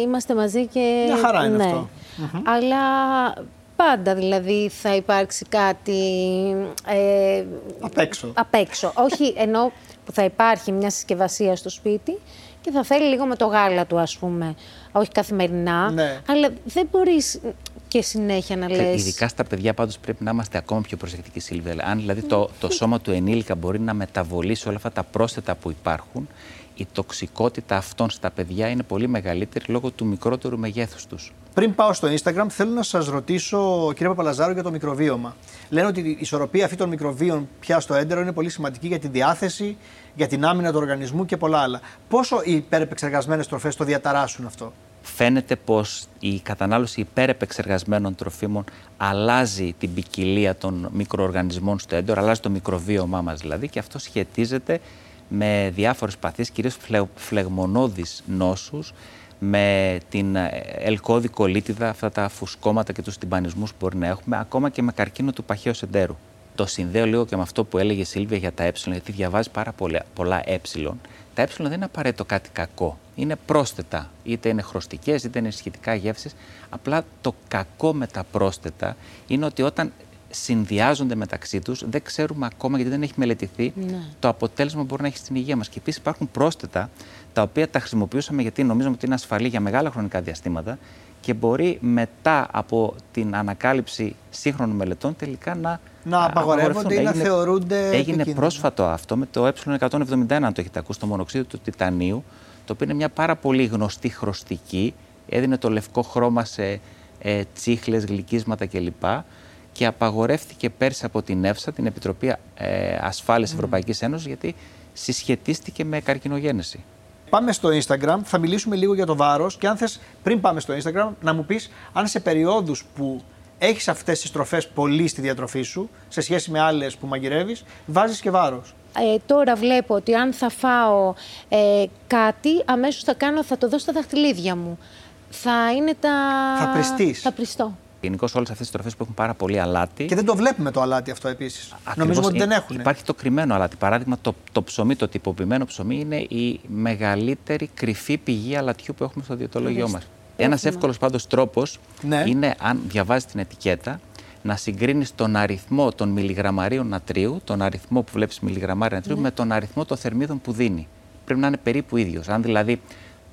[SPEAKER 2] είμαστε μαζί και...
[SPEAKER 1] Μια χαρά είναι
[SPEAKER 2] ναι.
[SPEAKER 1] αυτό.
[SPEAKER 2] Αλλά πάντα δηλαδή θα υπάρξει κάτι ε,
[SPEAKER 1] Απ' έξω.
[SPEAKER 2] απ' έξω. Όχι ενώ που θα υπάρχει μια συσκευασία στο σπίτι και θα θέλει λίγο με το γάλα του ας πούμε, όχι καθημερινά,
[SPEAKER 1] Ναι.
[SPEAKER 2] αλλά δεν μπορείς και συνέχεια να
[SPEAKER 3] Ξέρετε,
[SPEAKER 2] λες...
[SPEAKER 3] Ειδικά στα παιδιά πάντως πρέπει να είμαστε ακόμα πιο προσεκτικοί, Σίλβια. Αν δηλαδή το, το σώμα του ενήλικα μπορεί να μεταβολήσει όλα αυτά τα πρόσθετα που υπάρχουν, η τοξικότητα αυτών στα παιδιά είναι πολύ μεγαλύτερη λόγω του μικρότερου μεγέθους τους.
[SPEAKER 1] Πριν πάω στο Instagram, θέλω να σας ρωτήσω, κύριε Παπαλαζάρου, για το μικροβίωμα. Λένε ότι η ισορροπία αυτή των μικροβίων πια στο έντερο είναι πολύ σημαντική για τη διάθεση, για την άμυνα του οργανισμού και πολλά άλλα. Πόσο οι υπερεπεξεργασμένες τροφές το διαταράσσουν αυτό;
[SPEAKER 3] Φαίνεται πως η κατανάλωση υπέρεπεξεργασμένων τροφίμων αλλάζει την ποικιλία των μικροοργανισμών στο έντορο, αλλάζει το μικροβίωμά μας δηλαδή και αυτό σχετίζεται με διάφορες παθήσεις, κυρίως φλε, φλεγμονώδεις νόσους, με την ε, ελκώδη κολίτιδα, αυτά τα φουσκώματα και τους τυμπανισμούς που μπορεί να έχουμε, ακόμα και με καρκίνο του παχαίου εντέρου. Το συνδέω λίγο και με αυτό που έλεγε η Σίλβια για τα ε, γιατί διαβάζει πάρα πολλά, πολλά ε. Τα ε δεν είναι απαραίτητο κάτι κακό. Είναι πρόσθετα. Είτε είναι χρωστικές, είτε είναι σχετικά γεύσεις. Απλά το κακό με τα πρόσθετα είναι ότι όταν συνδυάζονται μεταξύ τους, δεν ξέρουμε ακόμα γιατί δεν έχει μελετηθεί το αποτέλεσμα που μπορεί να έχει στην υγεία μας. Και επίσης υπάρχουν πρόσθετα τα οποία τα χρησιμοποιούσαμε γιατί νομίζαμε ότι είναι ασφαλή για μεγάλα χρονικά διαστήματα και μπορεί μετά από την ανακάλυψη σύγχρονων μελετών τελικά να.
[SPEAKER 1] Να απαγορεύονται
[SPEAKER 3] απαγορευτούν.
[SPEAKER 1] ή να
[SPEAKER 3] Έγινε-
[SPEAKER 1] θεωρούνται
[SPEAKER 3] Έγινε
[SPEAKER 1] επικίνδυνα.
[SPEAKER 3] πρόσφατο αυτό με το ε171, αν το έχετε ακούσει, το μονοξίδιο του τιτανίου, το οποίο είναι μια πάρα πολύ γνωστή χρωστική. Έδινε το λευκό χρώμα σε ε, τσίχλες, γλυκίσματα κλπ. Και απαγορεύτηκε πέρσι από την ΕΦΣΑ, την Επιτροπή ε, Ασφάλειας Ευρωπαϊκής Ένωσης, γιατί συσχετίστηκε με καρκινογένεση.
[SPEAKER 1] Πάμε στο Instagram, θα μιλήσουμε λίγο για το βάρος και αν θες πριν πάμε στο Instagram να μου πεις αν σε περιόδους που έχεις αυτές τις τροφές πολύ στη διατροφή σου, σε σχέση με άλλες που μαγειρεύεις, βάζεις και βάρος.
[SPEAKER 2] Ε, τώρα βλέπω ότι αν θα φάω ε, κάτι, αμέσως θα, κάνω, θα το δώσω στα δαχτυλίδια μου. Θα είναι τα...
[SPEAKER 1] Θα πριστείς.
[SPEAKER 2] Θα πριστώ.
[SPEAKER 3] Γενικώ όλες αυτές τις τροφές που έχουν πάρα πολύ αλάτι.
[SPEAKER 1] Και δεν το βλέπουμε το αλάτι αυτό επίσης.
[SPEAKER 3] Ακριβώς
[SPEAKER 1] Νομίζουμε ότι
[SPEAKER 3] είναι-
[SPEAKER 1] δεν έχουν.
[SPEAKER 3] Υπάρχει το κρυμμένο αλάτι. Παράδειγμα, το, το ψωμί, το τυποποιημένο ψωμί είναι η μεγαλύτερη κρυφή πηγή αλατιού που έχουμε στο διαιτολόγιο μας. Ένας εύκολος πάντως τρόπος
[SPEAKER 1] Ναι.
[SPEAKER 3] είναι, αν διαβάζεις την ετικέτα, να συγκρίνεις τον αριθμό των μιλιγραμμαρίων νατρίου, τον αριθμό που βλέπεις μιλιγραμμάρια νατρίου, με τον αριθμό των θερμίδων που δίνει. Πρέπει να είναι περίπου ίδιος. Αν δηλαδή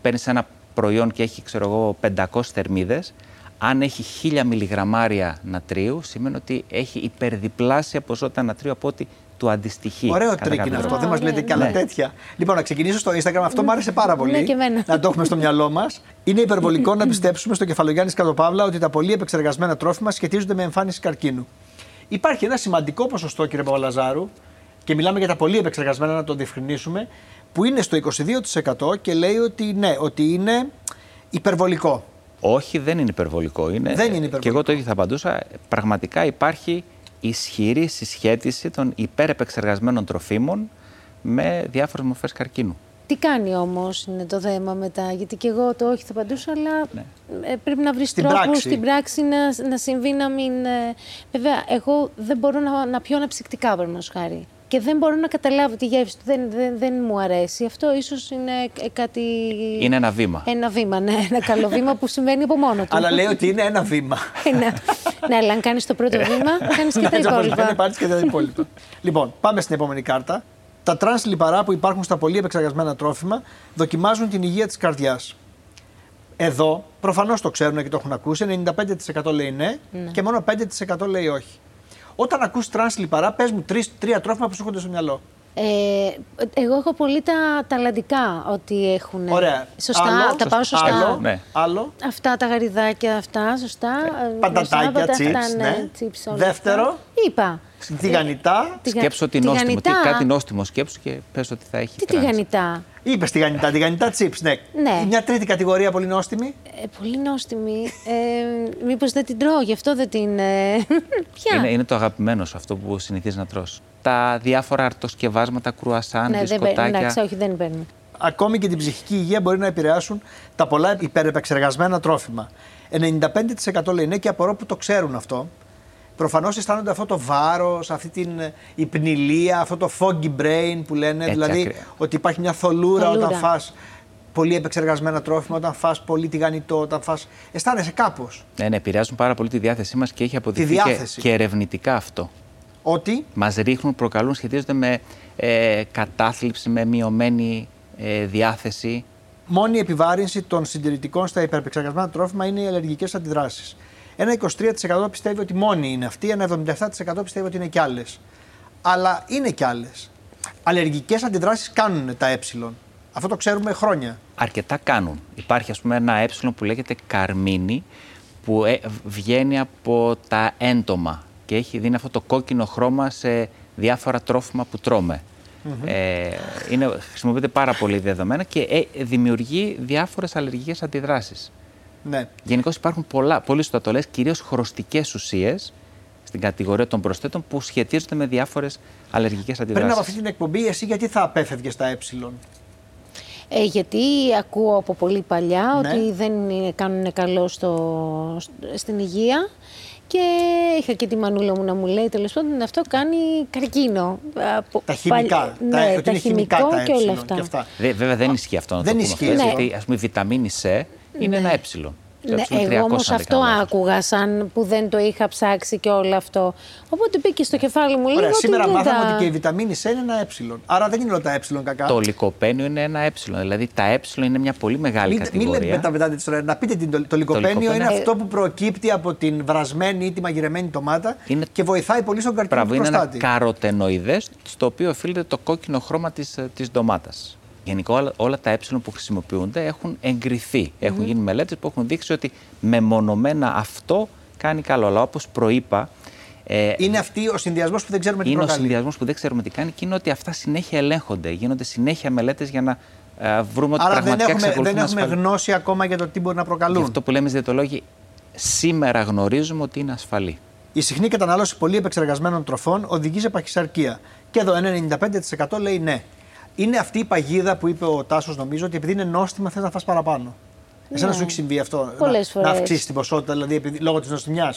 [SPEAKER 3] παίρνεις ένα προϊόν και έχει, ξέρω εγώ, 500 θερμίδες, αν έχει 1000 μιλιγραμμάρια νατρίου, σημαίνει ότι έχει υπερδιπλάσια ποσότητα νατρίου από ό,τι του αντιστοιχεί.
[SPEAKER 1] Ωραίο
[SPEAKER 3] κατά
[SPEAKER 1] τρικ
[SPEAKER 3] κάποιο
[SPEAKER 1] είναι αυτό.
[SPEAKER 3] τρόπο.
[SPEAKER 1] Δεν μας
[SPEAKER 2] Ωραία,
[SPEAKER 1] λέτε
[SPEAKER 2] ναι.
[SPEAKER 1] και άλλα
[SPEAKER 3] Ναι.
[SPEAKER 1] τέτοια. Λοιπόν, να ξεκινήσω στο Instagram. Αυτό μου άρεσε πάρα πολύ.
[SPEAKER 2] Ναι, και εμένα.
[SPEAKER 1] Να το έχουμε στο μυαλό μας. Είναι υπερβολικό να πιστέψουμε στο κεφαλογιάννη Κατοπαύλα ότι τα πολύ επεξεργασμένα τρόφιμα σχετίζονται με εμφάνιση καρκίνου. Υπάρχει ένα σημαντικό ποσοστό, κύριε Παπαλαζάρου, και μιλάμε για τα πολύ επεξεργασμένα, να το διευκρινίσουμε, που είναι στο 22% και λέει ότι ναι, ότι είναι υπερβολικό.
[SPEAKER 3] Όχι, δεν είναι υπερβολικό. Είναι,
[SPEAKER 1] Δεν είναι υπερβολικό.
[SPEAKER 3] Και εγώ το ίδιο θα απαντούσα. Πραγματικά υπάρχει ισχυρή συσχέτιση των υπερεπεξεργασμένων τροφίμων με διάφορες μορφές καρκίνου.
[SPEAKER 2] Τι κάνει όμως είναι το θέμα μετά, γιατί και εγώ το όχι θα απαντούσα, αλλά
[SPEAKER 3] Ναι.
[SPEAKER 2] ε, πρέπει να βρεις
[SPEAKER 1] Στην
[SPEAKER 2] τρόπους
[SPEAKER 1] πράξη.
[SPEAKER 2] στην πράξη να, να συμβεί να μην. ε, Βέβαια, εγώ δεν μπορώ να, να πιω αναψυκτικά, παραδείγματος χάρη. Και δεν μπορώ να καταλάβω τη γεύση του. Δεν, δεν, δεν μου αρέσει. Αυτό ίσως είναι ε, κάτι.
[SPEAKER 3] Είναι ένα βήμα.
[SPEAKER 2] Ένα βήμα, ναι. Ένα καλό βήμα που συμβαίνει από μόνο του.
[SPEAKER 1] Αλλά λέει ότι είναι ένα βήμα.
[SPEAKER 2] ναι. ναι, αλλά αν κάνεις το πρώτο βήμα, κάνεις και τα
[SPEAKER 1] Έτσι, όπως λένε,
[SPEAKER 2] υπόλοιπα.
[SPEAKER 1] πάρεις και τα υπόλοιπα. λοιπόν, πάμε στην επόμενη κάρτα. Τα τρανς λιπαρά που υπάρχουν στα πολύ επεξεργασμένα τρόφιμα δοκιμάζουν την υγεία της καρδιάς. Εδώ προφανώς το ξέρουν και το έχουν ακούσει. 95% λέει ναι, και μόνο 5% λέει όχι. Όταν ακούς τρανς λιπαρά, πες μου τρεις, τρία τρόφιμα που σου έρχονται στο μυαλό.
[SPEAKER 2] Ε, εγώ έχω πολύ τα αλλαντικά ότι έχουν.
[SPEAKER 1] Ωραία.
[SPEAKER 2] Σωστά,
[SPEAKER 1] Άλλο,
[SPEAKER 2] τα πάω σωστά.
[SPEAKER 1] Άλλο,
[SPEAKER 3] Ναι.
[SPEAKER 1] άλλο.
[SPEAKER 2] Αυτά τα γαριδάκια, αυτά, σωστά. Ε,
[SPEAKER 1] πατατάκια,
[SPEAKER 2] μπροστά,
[SPEAKER 1] chips,
[SPEAKER 2] αυτά,
[SPEAKER 1] ναι.
[SPEAKER 2] chips, όλα
[SPEAKER 1] Δεύτερο.
[SPEAKER 2] αυτά. Είπα.
[SPEAKER 1] Τηγανιτά.
[SPEAKER 2] Τηγα-
[SPEAKER 3] Σκέψω ότι νόστιμο. Τι,
[SPEAKER 2] τηγανιτά.
[SPEAKER 3] κάτι νόστιμο σκέψου και πες ότι θα έχει.
[SPEAKER 2] Τι
[SPEAKER 3] τρανς.
[SPEAKER 2] τηγανιτά.
[SPEAKER 1] Είπες τηγανιτά, τηγανιτά chips, ναι.
[SPEAKER 2] Ναι.
[SPEAKER 1] Μια τρίτη κατηγορία πολύ νόστιμη.
[SPEAKER 2] Ε, πολύ νόστιμη. Ε, μήπως δεν την τρώω, γι' αυτό δεν την... Ε, ποια.
[SPEAKER 3] Είναι, είναι το αγαπημένο σου αυτό που συνηθίζεις να τρως. Τα διάφορα αρτοσκευάσματα, κρουασάν,
[SPEAKER 2] ναι, δεν παίρνω.
[SPEAKER 3] μπισκοτάκια.
[SPEAKER 2] Εντάξει, όχι, δεν παίρνω.
[SPEAKER 1] Ακόμη και την ψυχική υγεία μπορεί να επηρεάσουν τα πολλά υπερεπεξεργασμένα τρόφιμα. 95% λέει ναι και απορώ που το ξέρουν αυτό. Προφανώς αισθάνονται αυτό το βάρος, αυτή την ε, υπνηλία, αυτό το foggy brain που λένε.
[SPEAKER 3] Έτσι
[SPEAKER 1] δηλαδή
[SPEAKER 3] ακριβώς.
[SPEAKER 1] ότι υπάρχει μια θολούρα,
[SPEAKER 2] Θολούρα.
[SPEAKER 1] όταν φας πολύ επεξεργασμένα τρόφιμα, όταν φας πολύ τηγανιτό, όταν φας. αισθάνεσαι κάπως.
[SPEAKER 3] Ναι, ναι, επηρεάζουν πάρα πολύ τη διάθεσή μας και έχει αποδειχθεί και,
[SPEAKER 1] διάθεση.
[SPEAKER 3] και ερευνητικά αυτό.
[SPEAKER 1] Ότι;
[SPEAKER 3] Μας ρίχνουν, προκαλούν, σχετίζονται με ε, κατάθλιψη, με μειωμένη ε, διάθεση.
[SPEAKER 1] μόνη επιβάρυνση των συντηρητικών στα υπερεπεξεργασμένα τρόφιμα είναι οι αλλεργικές αντιδράσεις. Ένα 23% πιστεύει ότι μόνη είναι αυτή, ένα 77% πιστεύει ότι είναι κι άλλες. Αλλά είναι κι άλλες. Αλλεργικές αντιδράσεις κάνουν τα ε. Αυτό το ξέρουμε χρόνια.
[SPEAKER 3] Αρκετά κάνουν. Υπάρχει, ας πούμε, ένα ε που λέγεται καρμίνη, που ε, βγαίνει από τα έντομα και έχει δίνει αυτό το κόκκινο χρώμα σε διάφορα τρόφιμα που τρώμε. Ε, είναι, χρησιμοποιείται πάρα πολύ δεδομένα και ε, δημιουργεί διάφορες αλλεργικές αντιδράσεις.
[SPEAKER 1] Ναι.
[SPEAKER 3] Γενικώς υπάρχουν πολλά, πολύ σωστά το λες, κυρίως χρωστικές ουσίες στην κατηγορία των προσθέτων που σχετίζονται με διάφορες αλλεργικές αντιδράσεις.
[SPEAKER 1] Πριν από αυτή την εκπομπή, εσύ γιατί θα απέφευγες τα ε;
[SPEAKER 2] Ε, γιατί ακούω από πολύ παλιά
[SPEAKER 1] Ναι.
[SPEAKER 2] ότι δεν είναι- κάνουν καλό στο, στην υγεία και είχα και τη μανούλα μου να μου λέει τέλος πάντων αυτό κάνει καρκίνο. Από
[SPEAKER 1] Τα χημικά.
[SPEAKER 2] παλι-
[SPEAKER 1] τα,
[SPEAKER 2] ναι,
[SPEAKER 1] ότι
[SPEAKER 2] τα
[SPEAKER 1] είναι χημικά
[SPEAKER 2] χημικό
[SPEAKER 1] τα
[SPEAKER 2] και όλα
[SPEAKER 1] ε;
[SPEAKER 2] αυτά.
[SPEAKER 1] και αυτά.
[SPEAKER 3] Δε- βέβαια δεν ισχύει αυτό να
[SPEAKER 1] Δεν
[SPEAKER 3] το πούμε
[SPEAKER 1] ισχύει
[SPEAKER 3] αυτό,
[SPEAKER 1] αυτό.
[SPEAKER 3] γιατί ας πούμε η βιταμίνη C είναι ένα ε. Το
[SPEAKER 2] Ναι,
[SPEAKER 3] ε είναι
[SPEAKER 2] εγώ
[SPEAKER 3] 300,
[SPEAKER 2] όμως
[SPEAKER 3] αν δεν
[SPEAKER 2] αυτό
[SPEAKER 3] κάνω λάθος.
[SPEAKER 2] άκουγα σαν που δεν το είχα ψάξει και όλο αυτό. Οπότε μπήκε στο κεφάλι μου λίγο
[SPEAKER 1] Ωραία,
[SPEAKER 2] ότι
[SPEAKER 1] σήμερα
[SPEAKER 2] δεν
[SPEAKER 1] μάθαμε
[SPEAKER 2] τα-
[SPEAKER 1] ότι και η βιταμίνη C είναι ένα ε. Άρα δεν είναι όλα τα ε κακά.
[SPEAKER 3] Το λικοπένιο είναι ένα ε. Δηλαδή τα ε είναι μια πολύ μεγάλη
[SPEAKER 1] Μην, μην
[SPEAKER 3] κατηγορία.
[SPEAKER 1] λέτε μετά, μετά την ιστορία. Να πείτε την, το, το λικοπένιο
[SPEAKER 3] λικοπένιο.
[SPEAKER 1] είναι
[SPEAKER 3] Ε,
[SPEAKER 1] αυτό που προκύπτει από την βρασμένη ή τη μαγειρεμένη ντομάτα
[SPEAKER 3] Είναι-
[SPEAKER 1] και βοηθάει πολύ στον καρκίνο
[SPEAKER 3] Μπράβο,
[SPEAKER 1] του
[SPEAKER 3] είναι ένα
[SPEAKER 1] προστάτη.
[SPEAKER 3] καροτενοειδές στο οποίο οφείλεται το κόκκινο χρώμα της, ε, της ντομάτας. Γενικά όλα, όλα τα ε που χρησιμοποιούνται έχουν εγκριθεί. Έχουν γίνει μελέτες που έχουν δείξει ότι μεμονωμένα αυτό κάνει καλό. Αλλά όπως προείπα, ε,
[SPEAKER 1] Είναι αυτή ο συνδυασμός που δεν ξέρουμε τι
[SPEAKER 3] είναι ο
[SPEAKER 1] προκαλεί.
[SPEAKER 3] συνδυασμός που δεν ξέρουμε τι κάνει και είναι ότι αυτά συνέχεια ελέγχονται. Γίνονται συνέχεια μελέτες για να ε, βρούμε ότι
[SPEAKER 1] Άρα δεν
[SPEAKER 3] πραγματικά
[SPEAKER 1] έχουμε,
[SPEAKER 3] εξακολουθούν
[SPEAKER 1] δεν
[SPEAKER 3] να
[SPEAKER 1] έχουμε
[SPEAKER 3] ασφαλεί.
[SPEAKER 1] γνώση ακόμα για το τι μπορεί να
[SPEAKER 3] Γι'
[SPEAKER 1] προκαλούν.
[SPEAKER 3] αυτό που λέμε οι διαιτολόγοι, σήμερα γνωρίζουμε ότι είναι ασφαλή.
[SPEAKER 1] Η συχνή κατανάλωση πολύ επεξεργασμένων τροφών οδηγεί σε παχυσαρκία. Και εδώ ένα 95% λέει ναι. Είναι αυτή η παγίδα που είπε ο Τάσος, νομίζω, ότι επειδή είναι νόστιμα θες να φας παραπάνω. Εσένα
[SPEAKER 2] Ναι.
[SPEAKER 1] σου έχει συμβεί αυτό.
[SPEAKER 2] Πολλές
[SPEAKER 1] να, να
[SPEAKER 2] φορές.
[SPEAKER 1] αυξήσεις την ποσότητα, δηλαδή επειδή, λόγω της νοστιμιά.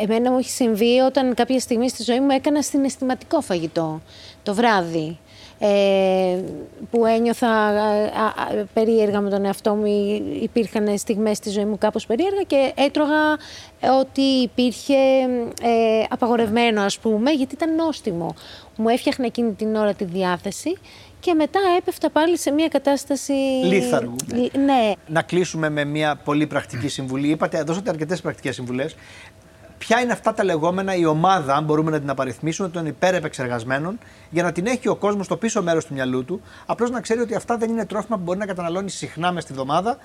[SPEAKER 2] Ε, εμένα μου έχει συμβεί όταν κάποια στιγμή στη ζωή μου έκανα συναισθηματικό φαγητό το βράδυ. Ε, που ένιωθα ε, α, α, περίεργα με τον εαυτό μου. Υ- Υπήρχαν στιγμές στη ζωή μου κάπως περίεργα και έτρωγα ε, ότι υπήρχε ε, απαγορευμένο ας πούμε γιατί ήταν νόστιμο. Μου έφτιαχνε εκείνη την ώρα τη διάθεση και μετά έπεφτα πάλι σε μια κατάσταση...
[SPEAKER 1] Λίθαργου.
[SPEAKER 2] Λ- Ναι,
[SPEAKER 1] Να κλείσουμε με μια πολύ πρακτική συμβουλή. Είπατε, δώσατε αρκετές πρακτικές συμβουλές. Ποια είναι αυτά τα λεγόμενα, η ομάδα, αν μπορούμε να την απαριθμίσουμε, των υπερεπεξεργασμένων, για να την έχει ο κόσμος στο πίσω μέρος του μυαλού του, απλώς να ξέρει ότι αυτά δεν είναι τρόφιμα που μπορεί να καταναλώνει συχνά μες στη βδομάδα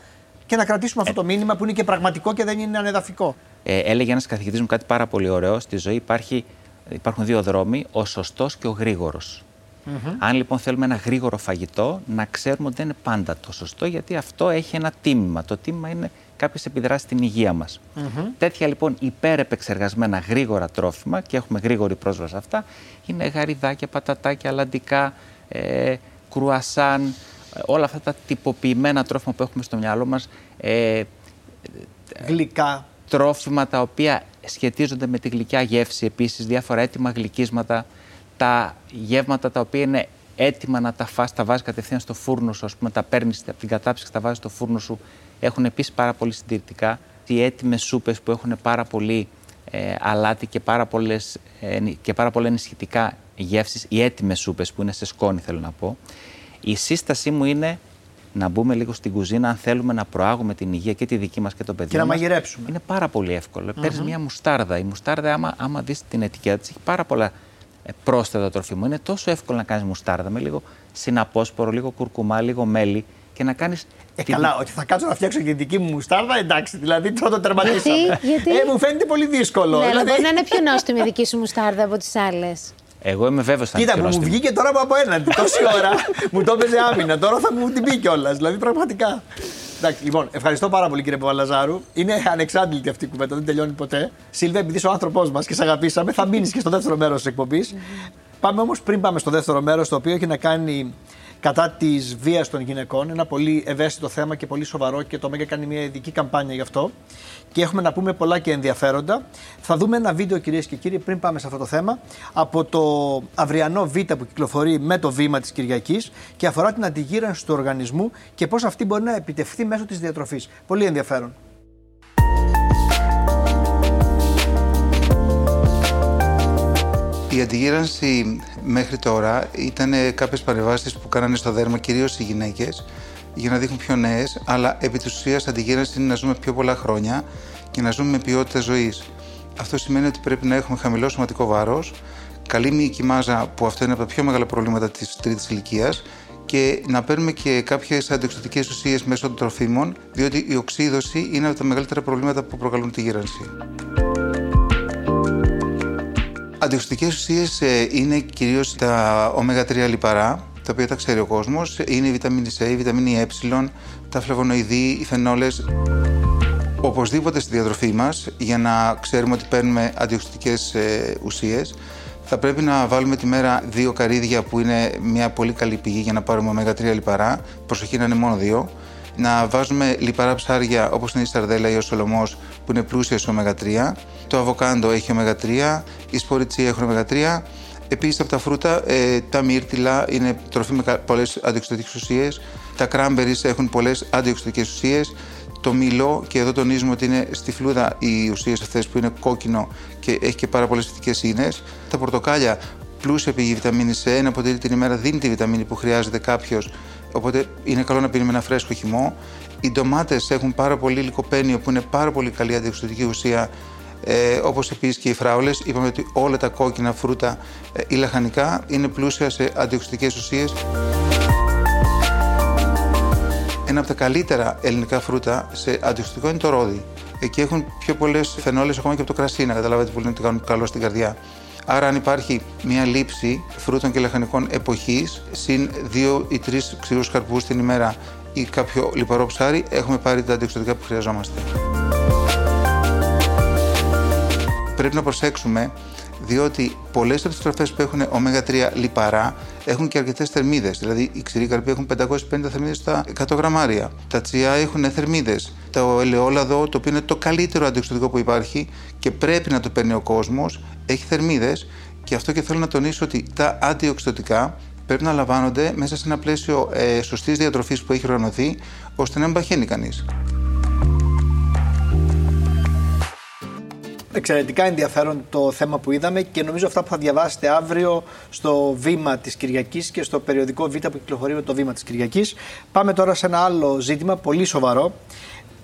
[SPEAKER 1] και να κρατήσουμε αυτό το μήνυμα που είναι και πραγματικό και δεν είναι ανεδαφικό.
[SPEAKER 3] Ε, έλεγε ένας καθηγητής μου κάτι πάρα πολύ ωραίο. Στη ζωή υπάρχει, υπάρχουν δύο δρόμοι, ο σωστός και ο γρήγορος. Αν λοιπόν θέλουμε ένα γρήγορο φαγητό, να ξέρουμε ότι δεν είναι πάντα το σωστό, γιατί αυτό έχει ένα τίμημα. Το τίμημα είναι κάποιες επιδράσεις στην υγεία μας. Τέτοια λοιπόν υπερεπεξεργασμένα γρήγορα τρόφιμα και έχουμε γρήγορη πρόσβαση σε αυτά, είναι γαριδάκια, πατατάκια, αλαντικά, ε, κρουασάν, ε, όλα αυτά τα τυποποιημένα τρόφιμα που έχουμε στο μυαλό μας. Ε,
[SPEAKER 1] Γλυκά.
[SPEAKER 3] Τρόφιμα τα οποία σχετίζονται με τη γλυκιά γεύση, επίσης διάφορα έτοιμα γλυκίσματα, τα γεύματα τα οποία είναι έτοιμα να τα φας, τα βάζεις κατευθείαν στο φούρνο σου, ας πούμε, τα παίρνεις από την κατάψυξη και τα βάζεις στο φούρνο σου, έχουν επίσης πάρα πολύ συντηρητικά. Οι έτοιμες σούπες που έχουν πάρα πολύ ε, αλάτι και πάρα, πολλές, ε, και πάρα πολλά ενισχυτικά γεύσεις, οι έτοιμες σούπες που είναι σε σκόνη θέλω να πω. Η σύστασή μου είναι να μπούμε λίγο στην κουζίνα αν θέλουμε να προάγουμε την υγεία και τη δική μας και των παιδιών.
[SPEAKER 1] Και να μαγειρέψουμε.
[SPEAKER 3] Είναι πάρα πολύ εύκολο. Mm-hmm. Παίρνεις μια μουστάρδα. Η μουστάρδα, άμα, άμα δεις την ετικέτα της, έχει πάρα πολλά ε, πρόσθετα τροφίμου. Είναι τόσο εύκολο να κάνεις μουστάρδα με λίγο συναπόσπορο, λίγο κουρκουμά, λίγο μέλι και να κάνεις.
[SPEAKER 1] Ε, την... Καλά, ότι θα κάτσω να φτιάξω και την δική μου μουστάρδα, εντάξει, δηλαδή τώρα το τερματίσαμε.
[SPEAKER 2] Γιατί, γιατί...
[SPEAKER 1] Ε, μου φαίνεται πολύ δύσκολο.
[SPEAKER 2] Ναι,
[SPEAKER 1] δηλαδή...
[SPEAKER 2] μπορεί να είναι πιο νόστιμη η δική σου μουστάρδα από τις άλλες.
[SPEAKER 3] Εγώ είμαι βέβαιος
[SPEAKER 1] ότι Κοίτα, μου βγήκε τώρα από απέναντι. Τόση ώρα μου το έπαιζε άμυνα. Τώρα θα μου την πει κιόλας. Δηλαδή, πραγματικά. Εντάξει, λοιπόν, ευχαριστώ πάρα πολύ κύριε Παπαλαζάρου. Είναι ανεξάντλητη αυτή η κουβέντα, δεν τελειώνει ποτέ. Σίλβια, επειδή είσαι ο άνθρωπός μας και σε αγαπήσαμε, θα μείνεις και στο δεύτερο μέρος της εκπομπής. Πάμε όμως πριν πάμε στο δεύτερο μέρος, το οποίο έχει να κάνει κατά της βίας των γυναικών. Ένα πολύ ευαίσθητο θέμα και πολύ σοβαρό και το ΜΕΓΑ κάνει μια ειδική καμπάνια γι' αυτό. Και έχουμε να πούμε πολλά και ενδιαφέροντα. Θα δούμε ένα βίντεο, κυρίες και κύριοι, πριν πάμε σε αυτό το θέμα, από το αυριανό Β που κυκλοφορεί με το βήμα της Κυριακής και αφορά την αντιγύρανση του οργανισμού και πώς αυτή μπορεί να επιτευχθεί μέσω της διατροφής. Πολύ ενδιαφέρον.
[SPEAKER 4] Η αντιγύρανση μέχρι τώρα ήταν κάποιες παρεμβάσεις που κάνανε στο δέρμα κυρίως οι γυναίκες για να δείχνουν πιο νέες, αλλά επί της ουσίας αντιγύρανση είναι να ζούμε πιο πολλά χρόνια και να ζούμε με ποιότητα ζωής. Αυτό σημαίνει ότι πρέπει να έχουμε χαμηλό σωματικό βάρος, καλή μυϊκή μάζα που αυτό είναι από τα πιο μεγάλα προβλήματα της τρίτης ηλικίας και να παίρνουμε και κάποιες αντιοξυδοτικέ ουσίες μέσω των τροφίμων, διότι η οξύδωση είναι από τα μεγαλύτερα προβλήματα που προκαλούν τη γύρανση. Αντιοξυδοτικές ουσίες ε, είναι κυρίως τα ω3 λιπαρά, τα οποία τα ξέρει ο κόσμος. Είναι η βιταμίνη C, η βιταμίνη Ε, τα φλεβονοειδή, οι φενόλες. Οπωσδήποτε στη διατροφή μας, για να ξέρουμε ότι παίρνουμε αντιοξυδοτικές ε, ουσίες, θα πρέπει να βάλουμε τη μέρα δύο καρύδια που είναι μια πολύ καλή πηγή για να πάρουμε ω3 λιπαρά. Προσοχή να είναι μόνο δύο. Να βάζουμε λιπαρά ψάρια όπως είναι η σαρδέλα ή ο σολομός που είναι πλούσια σε ω3. Το αβοκάντο έχει ω3, οι σπόριτσι έχουν ω3. Επίσης από τα φρούτα, ε, τα μύρτιλα είναι τροφή με πολλές αντιοξυδοτικές ουσίες. Τα κράμπερι έχουν πολλές αντιοξυδοτικές ουσίες. Το μήλο, και εδώ τονίζουμε ότι είναι στη φλούδα οι ουσίες αυτές που είναι κόκκινο και έχει και πάρα πολλές θετικές ίνες. Τα πορτοκάλια, πλούσια πηγή βιταμίνη C, ένα ποτήρι την ημέρα δίνει τη βιταμίνη που χρειάζεται κάποιος, οπότε είναι καλό να πίνει με ένα φρέσκο χυμό. Οι ντομάτες έχουν πάρα πολύ λικοπένιο που είναι πάρα πολύ καλή αντιοξυδοτική ουσία ε, Όπως επίσης και οι φράουλες, είπαμε ότι όλα τα κόκκινα φρούτα ε, ή λαχανικά είναι πλούσια σε αντιοξυδικές ουσίες. Ένα από τα καλύτερα ελληνικά φρούτα σε αντιοξυδικό είναι το ρόδι. Εκεί έχουν πιο πολλές φενόλε ακόμα και από το κρασί, να καταλάβετε που λένε ότι κάνουν καλό στην καρδιά. Άρα, αν υπάρχει μια λήψη φρούτων και λαχανικών εποχής, συν δύο ή τρεις ξηρούς καρπούς την ημέρα ή κάποιο λιπαρό ψάρι, έχουμε πάρει τα αντιοξυδικά που χρειαζόμαστε. Πρέπει να προσέξουμε διότι πολλές από τις τροφές που έχουν ω3 λιπαρά έχουν και αρκετές θερμίδες. Δηλαδή, οι ξηροί καρποί έχουν 550 θερμίδες στα 100 γραμμάρια. Τα τσιά έχουν θερμίδες. Το ελαιόλαδο, το οποίο είναι το καλύτερο αντιοξυδικό που υπάρχει και πρέπει να το παίρνει ο κόσμος, έχει θερμίδες. Και αυτό και θέλω να τονίσω ότι τα αντιοξυδοτικά πρέπει να λαμβάνονται μέσα σε ένα πλαίσιο ε, σωστής διατροφής που έχει οργανωθεί, ώστε να μην παχαίνει κανείς.
[SPEAKER 1] Εξαιρετικά ενδιαφέρον το θέμα που είδαμε και νομίζω αυτά που θα διαβάσετε αύριο στο βήμα της Κυριακής και στο περιοδικό Β που κυκλοφορεί με το βήμα της Κυριακής. Πάμε τώρα σε ένα άλλο ζήτημα πολύ σοβαρό.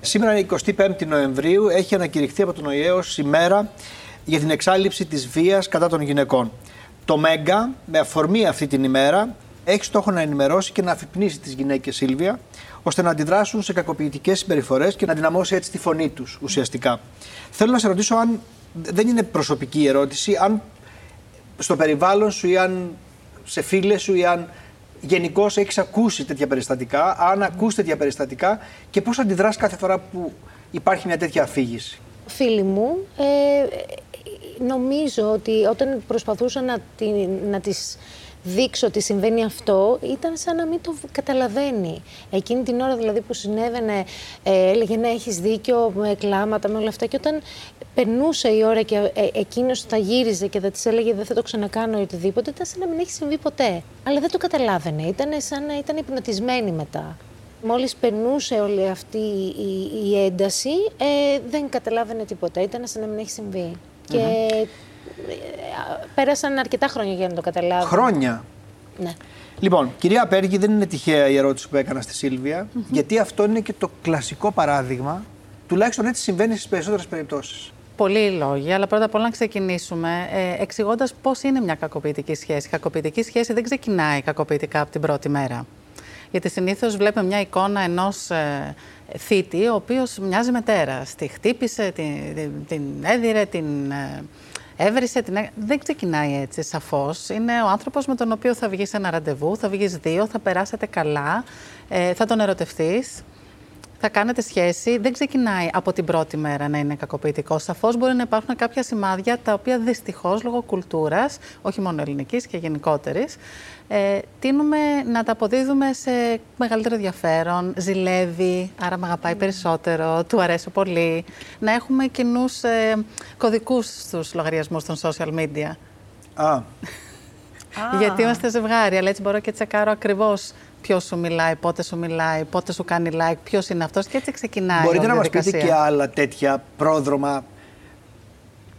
[SPEAKER 1] Σήμερα, 25 Νοεμβρίου, έχει ανακηρυχθεί από τον ΟΗΕ ως ημέρα για την εξάλληψη της βίας κατά των γυναικών. Το ΜΕΓΑ, με αφορμή αυτή την ημέρα, έχει στόχο να ενημερώσει και να αφυπνίσει τις γυναίκες Σίλβια, ώστε να αντιδράσουν σε κακοποιητικές συμπεριφορές και να δυναμώσει έτσι τη φωνή τους ουσιαστικά. Θέλω να σε ρωτήσω αν δεν είναι προσωπική ερώτηση, αν στο περιβάλλον σου ή αν σε φίλες σου ή αν γενικώς έχεις ακούσει τέτοια περιστατικά, αν ακούς τέτοια περιστατικά και πώς αντιδράς κάθε φορά που υπάρχει μια τέτοια αφήγηση.
[SPEAKER 2] Φίλοι μου, ε, νομίζω ότι όταν προσπαθούσα να, την, να τις δείξω ότι συμβαίνει αυτό, ήταν σαν να μην το καταλαβαίνει. Εκείνη την ώρα δηλαδή που συνέβαινε, ε, έλεγε να έχεις δίκιο με κλάματα, με όλα αυτά και όταν περνούσε η ώρα και ε, εκείνος θα γύριζε και θα της έλεγε δεν θα το ξανακάνω ή οτιδήποτε, ήταν σαν να μην έχει συμβεί ποτέ. Αλλά δεν το καταλάβαινε, ήταν σαν να ήταν υπνοτισμένη μετά. Μόλις περνούσε όλη αυτή η, η ένταση, ε, δεν καταλάβαινε τίποτα, ήταν σαν να μην έχει συμβεί. Και ε, πέρασαν αρκετά χρόνια για να το καταλάβει.
[SPEAKER 1] Χρόνια.
[SPEAKER 2] Ναι.
[SPEAKER 1] Λοιπόν, κυρία Πέργη, δεν είναι τυχαία η ερώτηση που έκανα στη Σίλβια, γιατί αυτό είναι και το κλασικό παράδειγμα. Τουλάχιστον έτσι συμβαίνει στις περισσότερες περιπτώσεις.
[SPEAKER 5] Πολλοί λόγοι, αλλά πρώτα απ' όλα να ξεκινήσουμε ε, εξηγώντας πώς είναι μια κακοποιητική σχέση. Η κακοποιητική σχέση δεν ξεκινάει κακοποιητικά από την πρώτη μέρα. Γιατί συνήθως βλέπουμε μια εικόνα ενός ε, θήτη, ο οποίος μοιάζει με τέρα. Τη χτύπησε, την, την, την έδιρε, την. Ε, Έβρισε την. Δεν ξεκινάει έτσι, σαφώς. Είναι ο άνθρωπος με τον οποίο θα βγεις σε ένα ραντεβού, θα βγεις δύο, θα περάσετε καλά, ε, θα τον ερωτευτείς, θα κάνετε σχέση. Δεν ξεκινάει από την πρώτη μέρα να είναι κακοποιητικός. Σαφώς μπορεί να υπάρχουν κάποια σημάδια τα οποία δυστυχώς λόγω κουλτούρας, όχι μόνο ελληνικής και γενικότερης, ε, τείνουμε να τα αποδίδουμε σε μεγαλύτερο ενδιαφέρον, ζηλεύει, άρα με αγαπάει περισσότερο, του αρέσει πολύ. Να έχουμε κοινούς ε, κωδικούς στους λογαριασμούς των social media.
[SPEAKER 1] Α.
[SPEAKER 5] Γιατί είμαστε ζευγάρι, αλλά έτσι μπορώ και τσεκάρω ακριβώς ποιος σου μιλάει, πότε σου μιλάει, πότε σου κάνει like, ποιος είναι αυτός και έτσι ξεκινάει.
[SPEAKER 1] Μπορείτε
[SPEAKER 5] η
[SPEAKER 1] να μας
[SPEAKER 5] διαδικασία.
[SPEAKER 1] πείτε και άλλα τέτοια πρόδρομα.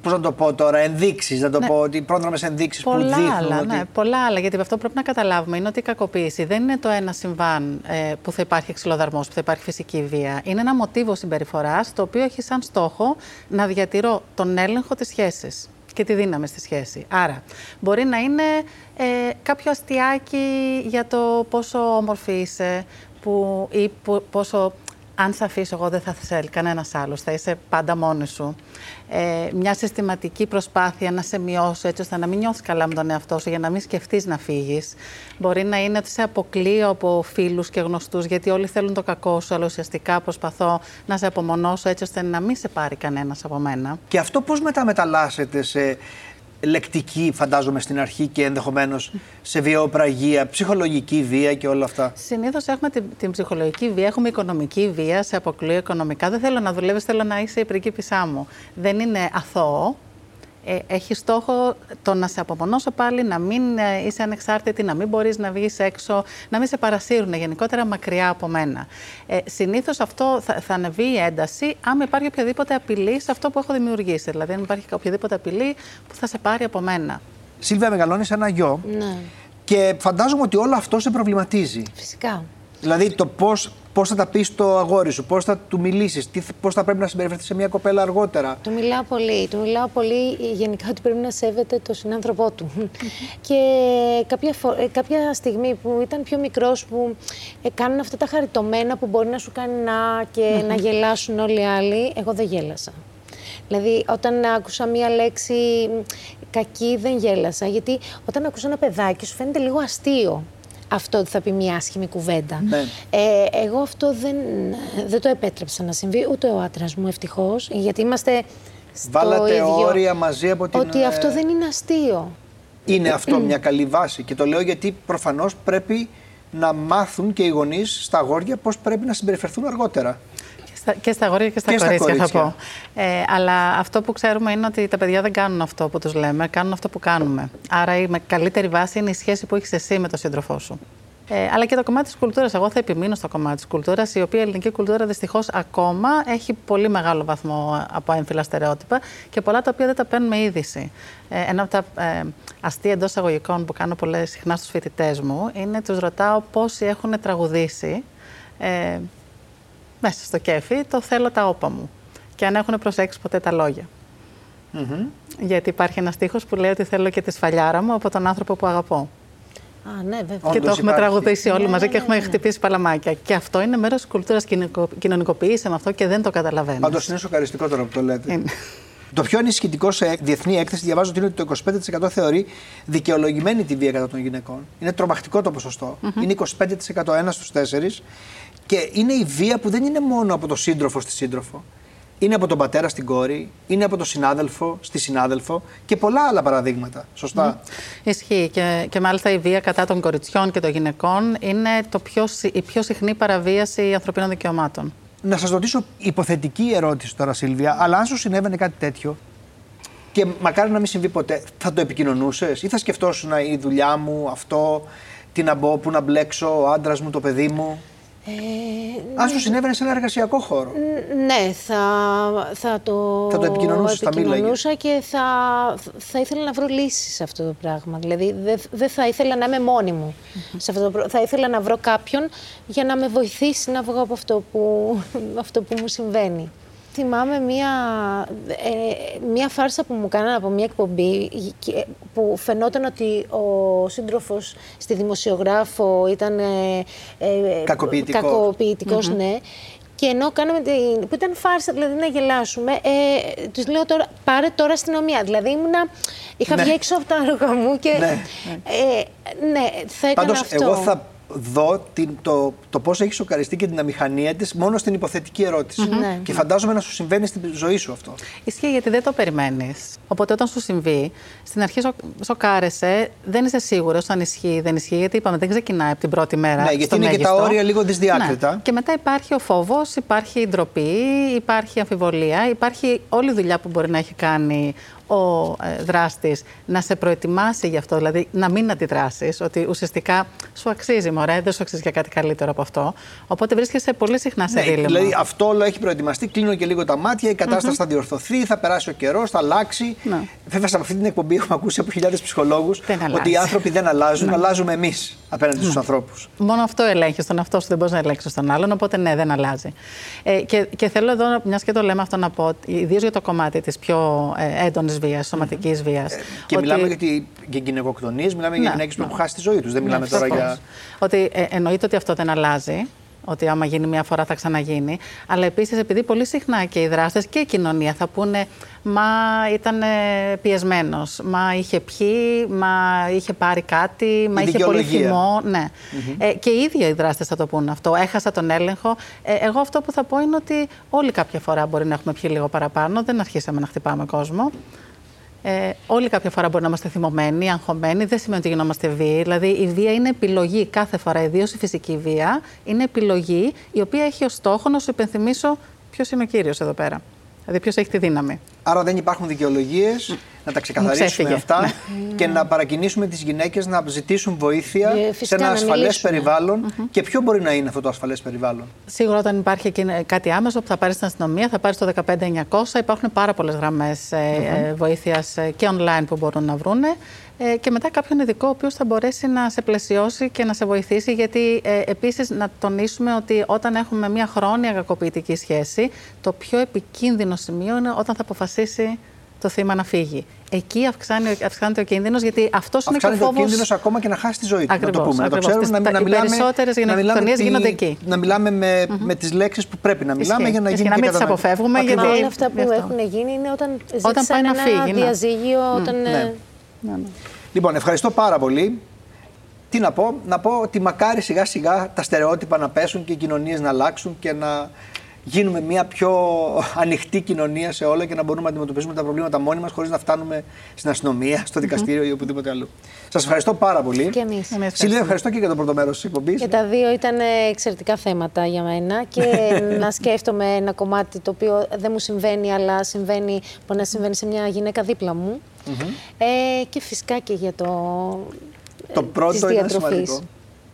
[SPEAKER 1] Πώς να το πω τώρα, ενδείξεις, να το πω ότι πρόδρομε ενδείξεις που
[SPEAKER 5] Πολλά
[SPEAKER 1] δείχνουν.
[SPEAKER 5] άλλα,
[SPEAKER 1] ότι...
[SPEAKER 5] ναι, πολλά άλλα. Γιατί αυτό που πρέπει να καταλάβουμε είναι ότι η κακοποίηση δεν είναι το ένα συμβάν ε, που θα υπάρχει ξυλοδαρμός, που θα υπάρχει φυσική βία. Είναι ένα μοτίβο συμπεριφοράς το οποίο έχει σαν στόχο να διατηρώ τον έλεγχο της σχέσης και τη δύναμη στη σχέση. Άρα, μπορεί να είναι ε, κάποιο αστιάκι για το πόσο όμορφη είσαι που, ή που- πόσο αν σε αφήσω εγώ δεν θα θέλει κανένας άλλος, θα είσαι πάντα μόνη σου. Ε, μια συστηματική προσπάθεια να σε μειώσω έτσι ώστε να μην νιώθεις καλά με τον εαυτό σου για να μην σκεφτείς να φύγεις. Μπορεί να είναι ότι σε αποκλείω από φίλους και γνωστούς γιατί όλοι θέλουν το κακό σου, αλλά ουσιαστικά προσπαθώ να σε απομονώσω έτσι ώστε να μην σε πάρει κανένας από μένα.
[SPEAKER 1] Και αυτό πώς μετά μεταλλάσσεται σε λεκτική, φαντάζομαι στην αρχή και ενδεχομένως σε βιοπραγία, ψυχολογική βία και όλα αυτά.
[SPEAKER 5] Συνήθως έχουμε την, την ψυχολογική βία, έχουμε οικονομική βία, σε αποκλείω οικονομικά. Δεν θέλω να δουλεύεις, θέλω να είσαι η πριγκίπισσά μου. Δεν είναι αθώο. Ε, έχει στόχο το να σε απομονώσω πάλι, να μην ε, είσαι ανεξάρτητη, να μην μπορείς να βγεις έξω, να μην σε παρασύρουν γενικότερα μακριά από μένα. Ε, Συνήθως αυτό θα, θα ανεβεί η ένταση άμα υπάρχει οποιαδήποτε απειλή σε αυτό που έχω δημιουργήσει. Δηλαδή, αν υπάρχει οποιαδήποτε απειλή που θα σε πάρει από μένα.
[SPEAKER 1] Σίλβια, μεγαλώνεις ένα γιο
[SPEAKER 2] Ναι,
[SPEAKER 1] και φαντάζομαι ότι όλο αυτό σε προβληματίζει.
[SPEAKER 2] φυσικά.
[SPEAKER 1] Δηλαδή το πώς πώς θα τα πεις στο αγόρι σου, πώς θα του μιλήσεις, πώς θα πρέπει να συμπεριφερθείς σε μια κοπέλα αργότερα.
[SPEAKER 2] Του μιλάω πολύ. Του μιλάω πολύ γενικά ότι πρέπει να σέβεται τον συνάνθρωπό του. και κάποια, φο- ε, κάποια στιγμή που ήταν πιο μικρός που ε, κάνουν αυτά τα χαριτωμένα που μπορεί να σου κάνει να και να γελάσουν όλοι οι άλλοι, εγώ δεν γέλασα. Δηλαδή, όταν άκουσα μία λέξη μ, κακή, δεν γέλασα. Γιατί όταν ακούς ένα παιδάκι, σου φαίνεται λίγο αστείο αυτό ότι θα πει μία άσχημη κουβέντα.
[SPEAKER 1] Ναι.
[SPEAKER 2] Ε, εγώ αυτό δεν, δεν το επέτρεψα να συμβεί, ούτε ο άντρας μου ευτυχώς, γιατί είμαστε στο
[SPEAKER 1] Βάλατε
[SPEAKER 2] ίδιο.
[SPEAKER 1] όρια μαζί από την.
[SPEAKER 2] Ότι
[SPEAKER 1] ε,
[SPEAKER 2] αυτό δεν είναι αστείο.
[SPEAKER 1] Είναι αυτό μια καλή βάση. Και το λέω γιατί προφανώς πρέπει να μάθουν και οι γονείς στα αγόρια πώς πρέπει να συμπεριφερθούν αργότερα.
[SPEAKER 5] Και στα, και στα αγόρια και στα
[SPEAKER 1] Και στα
[SPEAKER 5] κορίτσια, θα
[SPEAKER 1] κορίτσια.
[SPEAKER 5] πω. Ε, αλλά αυτό που ξέρουμε είναι ότι τα παιδιά δεν κάνουν αυτό που τους λέμε, κάνουν αυτό που κάνουμε. Άρα η με- καλύτερη βάση είναι η σχέση που έχεις εσύ με τον σύντροφό σου. Ε, αλλά και το κομμάτι της κουλτούρας. Εγώ θα επιμείνω στο κομμάτι της κουλτούρας, η οποία η ελληνική κουλτούρα δυστυχώς ακόμα έχει πολύ μεγάλο βαθμό από έμφυλα στερεότυπα και πολλά τα οποία δεν τα παίρνουμε είδηση. Ε, ένα από τα ε, αστεία εντός εισαγωγικών που κάνω πολλές συχνά στους φοιτητές μου είναι τους ρωτάω πόσοι έχουν τραγουδήσει ε, μέσα στο κέφι το θέλω τα όπα μου. Και αν έχουν προσέξει ποτέ τα λόγια. Γιατί υπάρχει ένας στίχος που λέει ότι θέλω και τη σφαλιάρα μου από τον άνθρωπο που αγαπώ.
[SPEAKER 2] Α, ναι, βέβαια.
[SPEAKER 1] Όντως
[SPEAKER 5] και το έχουμε
[SPEAKER 1] υπάρχει.
[SPEAKER 5] τραγουδήσει όλοι
[SPEAKER 2] Ναι,
[SPEAKER 5] μαζί
[SPEAKER 2] ναι,
[SPEAKER 5] και
[SPEAKER 2] ναι,
[SPEAKER 5] έχουμε
[SPEAKER 2] ναι.
[SPEAKER 5] χτυπήσει παλαμάκια. Και αυτό είναι μέρος της κουλτούρας. Κοινωνικοποιήσαμε αυτό και δεν το καταλαβαίνουμε.
[SPEAKER 1] Πάντως είναι σοκαριστικό τώρα που το λέτε.
[SPEAKER 5] Είναι.
[SPEAKER 1] Το πιο ανησυχητικό σε διεθνή έκθεση διαβάζω ότι είναι ότι το 25% θεωρεί δικαιολογημένη τη βία κατά των γυναικών. Είναι τρομακτικό το ποσοστο Είναι 25% ένας στους τέσσερις. Και είναι η βία που δεν είναι μόνο από το σύντροφο στη σύντροφο. είναι από τον πατέρα στην κόρη, είναι από τον συνάδελφο στη συνάδελφο και πολλά άλλα παραδείγματα. Σωστά.
[SPEAKER 5] Ισχύει. Και, και μάλιστα η βία κατά των κοριτσιών και των γυναικών είναι το πιο, η πιο συχνή παραβίαση ανθρωπίνων δικαιωμάτων.
[SPEAKER 1] Να σας ρωτήσω υποθετική ερώτηση τώρα, Σίλβια, αλλά αν σου συνέβαινε κάτι τέτοιο και μακάρι να μην συμβεί ποτέ, θα το επικοινωνούσες ή θα σκεφτόσουν η δουλειά μου, αυτό, τι να μπω, πού να μπλέξω, ο άντρας μου, το παιδί μου. Ε, Αν σου συνέβαινε σε ένα εργασιακό χώρο.
[SPEAKER 2] Ναι, θα, θα το,
[SPEAKER 1] θα το επικοινωνούσα,
[SPEAKER 2] θα και θα, θα ήθελα να βρω λύσεις σε αυτό το πράγμα. Δηλαδή δεν δε θα ήθελα να είμαι μόνη μου. σε αυτό το, θα ήθελα να βρω κάποιον για να με βοηθήσει να βγω από αυτό που, αυτό που μου συμβαίνει. Θυμάμαι μία, ε, μία φάρσα που μου κάνανε από μία εκπομπή που φαινόταν ότι ο σύντροφος στη δημοσιογράφο ήταν ε,
[SPEAKER 1] ε κακοποιητικός,
[SPEAKER 2] ναι. Και ενώ κάναμε την. που ήταν φάρσα, δηλαδή να γελάσουμε, ε, τους λέω τώρα, πάρε τώρα αστυνομία. Δηλαδή ήμουνα. Είχα ναι. βγει έξω από τα έργα μου και. Ναι, ε, ναι θα έκανα
[SPEAKER 1] Πάντως,
[SPEAKER 2] αυτό.
[SPEAKER 1] Εγώ θα δω την, το, το πώς έχει σοκαριστεί και την αμηχανία της μόνο στην υποθετική ερώτηση. Ναι. Και φαντάζομαι να σου συμβαίνει στην ζωή σου αυτό.
[SPEAKER 5] Ισχύει γιατί δεν το περιμένεις. Οπότε όταν σου συμβεί, στην αρχή σοκάρεσαι, δεν είσαι σίγουρος αν ισχύει ή δεν ισχύει. Γιατί είπαμε, δεν ξεκινάει από την πρώτη μέρα.
[SPEAKER 1] Ναι, γιατί είναι
[SPEAKER 5] μέγιστο.
[SPEAKER 1] και τα όρια λίγο δυσδιάκριτα. Ναι.
[SPEAKER 5] Και μετά υπάρχει ο φόβος, υπάρχει η ντροπή, υπάρχει η αμφιβολία, υπάρχει όλη η δουλειά που μπορεί να έχει κάνει ο ε, δράστης να σε προετοιμάσει γι' αυτό, δηλαδή να μην αντιδράσεις, ότι ουσιαστικά σου αξίζει, μωρέ, δεν σου αξίζει για κάτι καλύτερο από αυτό. Οπότε βρίσκεσαι πολύ συχνά σε ναι, δίλημα.
[SPEAKER 1] Δηλαδή αυτό όλο έχει προετοιμαστεί, κλείνω και λίγο τα μάτια, η κατασταση θα διορθωθεί, θα περάσει ο καιρός, θα αλλάξει. Ναι. Βέβαια, σε αυτή την εκπομπή έχουμε ακούσει από χιλιάδες ψυχολόγους ότι οι άνθρωποι δεν αλλάζουν, ναι. αλλάζουμε εμείς απέναντι ναι. στου ανθρώπους.
[SPEAKER 5] Μόνο αυτό ελέγχει τον αυτό σου, δεν μπορείς να ελέγξεις τον άλλον, οπότε ναι, δεν αλλάζει. Ε, και, και θέλω εδώ, μιας και το λέμε αυτό, να πω, ιδίως για το κομμάτι της πιο ε, έντονης βίας, σωματικής βίας. Ε,
[SPEAKER 1] και ότι... μιλάμε για, τη, για γυναικοκτονίε, μιλάμε ναι, για γυναίκες που έχουν χάσει τη ζωή τους. Δεν ναι, μιλάμε τώρα για.
[SPEAKER 5] Ότι ε, εννοείται ότι αυτό δεν αλλάζει ότι άμα γίνει μια φορά θα ξαναγίνει. Αλλά επίσης, επειδή πολύ συχνά και οι δράστες και η κοινωνία θα πούνε Μα ήταν πιεσμένος, μα είχε πιει, μα είχε πάρει κάτι, μα είχε πολύ θυμό. Ναι. Ε, και οι ίδιοι οι δράστες θα το πούνε αυτό. Έχασα τον έλεγχο. Ε, εγώ αυτό που θα πω είναι ότι όλοι κάποια φορά μπορεί να έχουμε πιει λίγο παραπάνω. Δεν αρχίσαμε να χτυπάμε κόσμο. Ε, όλοι κάποια φορά μπορεί να είμαστε θυμωμένοι, αγχωμένοι. Δεν σημαίνει ότι γινόμαστε βίαιοι. Δηλαδή, η βία είναι επιλογή κάθε φορά, ιδίως η φυσική βία. Είναι επιλογή η οποία έχει ως στόχο να σου υπενθυμίσω ποιος είναι ο κύριος εδώ πέρα. Δηλαδή, ποιος έχει τη δύναμη.
[SPEAKER 1] Άρα δεν υπάρχουν δικαιολογίες να τα ξεκαθαρίσουμε αυτά ναι. και να παρακινήσουμε τις γυναίκες να ζητήσουν βοήθεια ε, σε ένα ασφαλές Και ποιο μπορεί να είναι αυτό το ασφαλές περιβάλλον;
[SPEAKER 5] Σίγουρα, όταν υπάρχει κάτι άμεσο που θα πάρεις στην αστυνομία, θα πάρεις το 15900. Υπάρχουν πάρα πολλές γραμμές ε, ε, βοήθειας και online που μπορούν να βρούνε. Και μετά κάποιον ειδικό ο οποίος θα μπορέσει να σε πλαισιώσει και να σε βοηθήσει. Γιατί ε, επίσης να τονίσουμε ότι όταν έχουμε μια χρόνια κακοποιητική σχέση, το πιο επικίνδυνο σημείο είναι όταν θα αποφασίσει το θύμα να φύγει. Εκεί αυξάνεται ο κίνδυνος, γιατί αυτός είναι και ο φόβο.
[SPEAKER 1] ο κίνδυνος ακόμα και να χάσει τη ζωή του.
[SPEAKER 5] Ακριβώς,
[SPEAKER 1] να το πούμε.
[SPEAKER 5] Ακριβώς. Να το ξέρουμε, να, να μιλάμε. Οι περισσότερε γενοκτονίε γίνονται εκεί.
[SPEAKER 1] Να μιλάμε με, mm-hmm. με τις λέξεις που πρέπει να μιλάμε για να γίνει.
[SPEAKER 5] να μην τις αποφεύγουμε.
[SPEAKER 2] Γιατί όλα αυτά που έχουν γίνει είναι όταν, όταν πάει να φύγει. Ναι. διαζύγιο. Όταν, ναι. Ε,
[SPEAKER 1] ναι, ναι. Λοιπόν, ευχαριστώ πάρα πολύ. Τι να πω, να πω ότι μακάρι σιγά σιγά τα στερεότυπα να πέσουν και οι κοινωνίες να αλλάξουν και να γίνουμε μια πιο ανοιχτή κοινωνία σε όλα και να μπορούμε να αντιμετωπίσουμε τα προβλήματα μόνοι μας χωρίς να φτάνουμε στην αστυνομία, στο δικαστήριο ή οπουδήποτε αλλού. Σας ευχαριστώ πάρα πολύ.
[SPEAKER 2] Και εμείς.
[SPEAKER 1] Σίλια, ευχαριστώ και για το πρώτο μέρος της εκπομπής.
[SPEAKER 2] Και τα δύο ήταν εξαιρετικά θέματα για μένα και να σκέφτομαι ένα κομμάτι το οποίο δεν μου συμβαίνει, αλλά συμβαίνει, μπορεί να συμβαίνει σε μια γυναίκα δίπλα μου. Ε, και φυσικά και για το.
[SPEAKER 1] Το πρώτο είναι σημαντικό.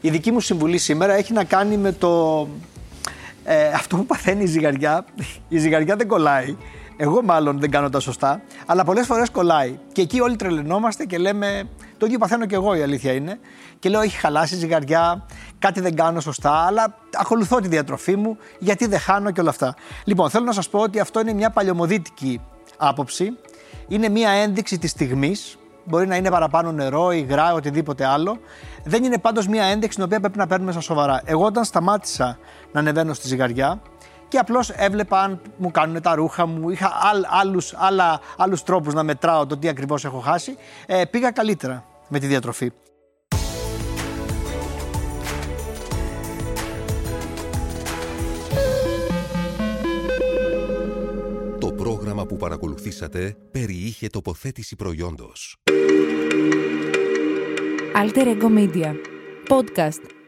[SPEAKER 1] Η δική μου συμβουλή σήμερα έχει να κάνει με το ε, αυτό που παθαίνει η ζυγαριά, η ζυγαριά δεν κολλάει. Εγώ μάλλον δεν κάνω τα σωστά, αλλά πολλές φορές κολλάει. Και εκεί όλοι τρελαινόμαστε και λέμε. Το ίδιο παθαίνω και εγώ, η αλήθεια είναι. Και λέω: Έχει χαλάσει η ζυγαριά, κάτι δεν κάνω σωστά, αλλά ακολουθώ τη διατροφή μου, γιατί δεν χάνω και όλα αυτά. Λοιπόν, θέλω να σας πω ότι αυτό είναι μια παλαιομοδίτικη άποψη. Είναι μια ένδειξη της στιγμής. Μπορεί να είναι παραπάνω νερό, υγρά, οτιδήποτε άλλο. Δεν είναι πάντως μια ένδειξη την οποία πρέπει να παίρνουμε στα σοβαρά. Εγώ όταν σταμάτησα να ανεβαίνω στη ζυγαριά και απλώς έβλεπα αν μου κάνουν τα ρούχα μου, είχα άλλους, άλλα, άλλους τρόπους να μετράω το τι ακριβώς έχω χάσει, ε, πήγα καλύτερα με τη διατροφή.
[SPEAKER 6] Παρακολουθήσατε περιείχε τοποθέτηση προϊόντος.
[SPEAKER 7] Alter Ego Media. Podcast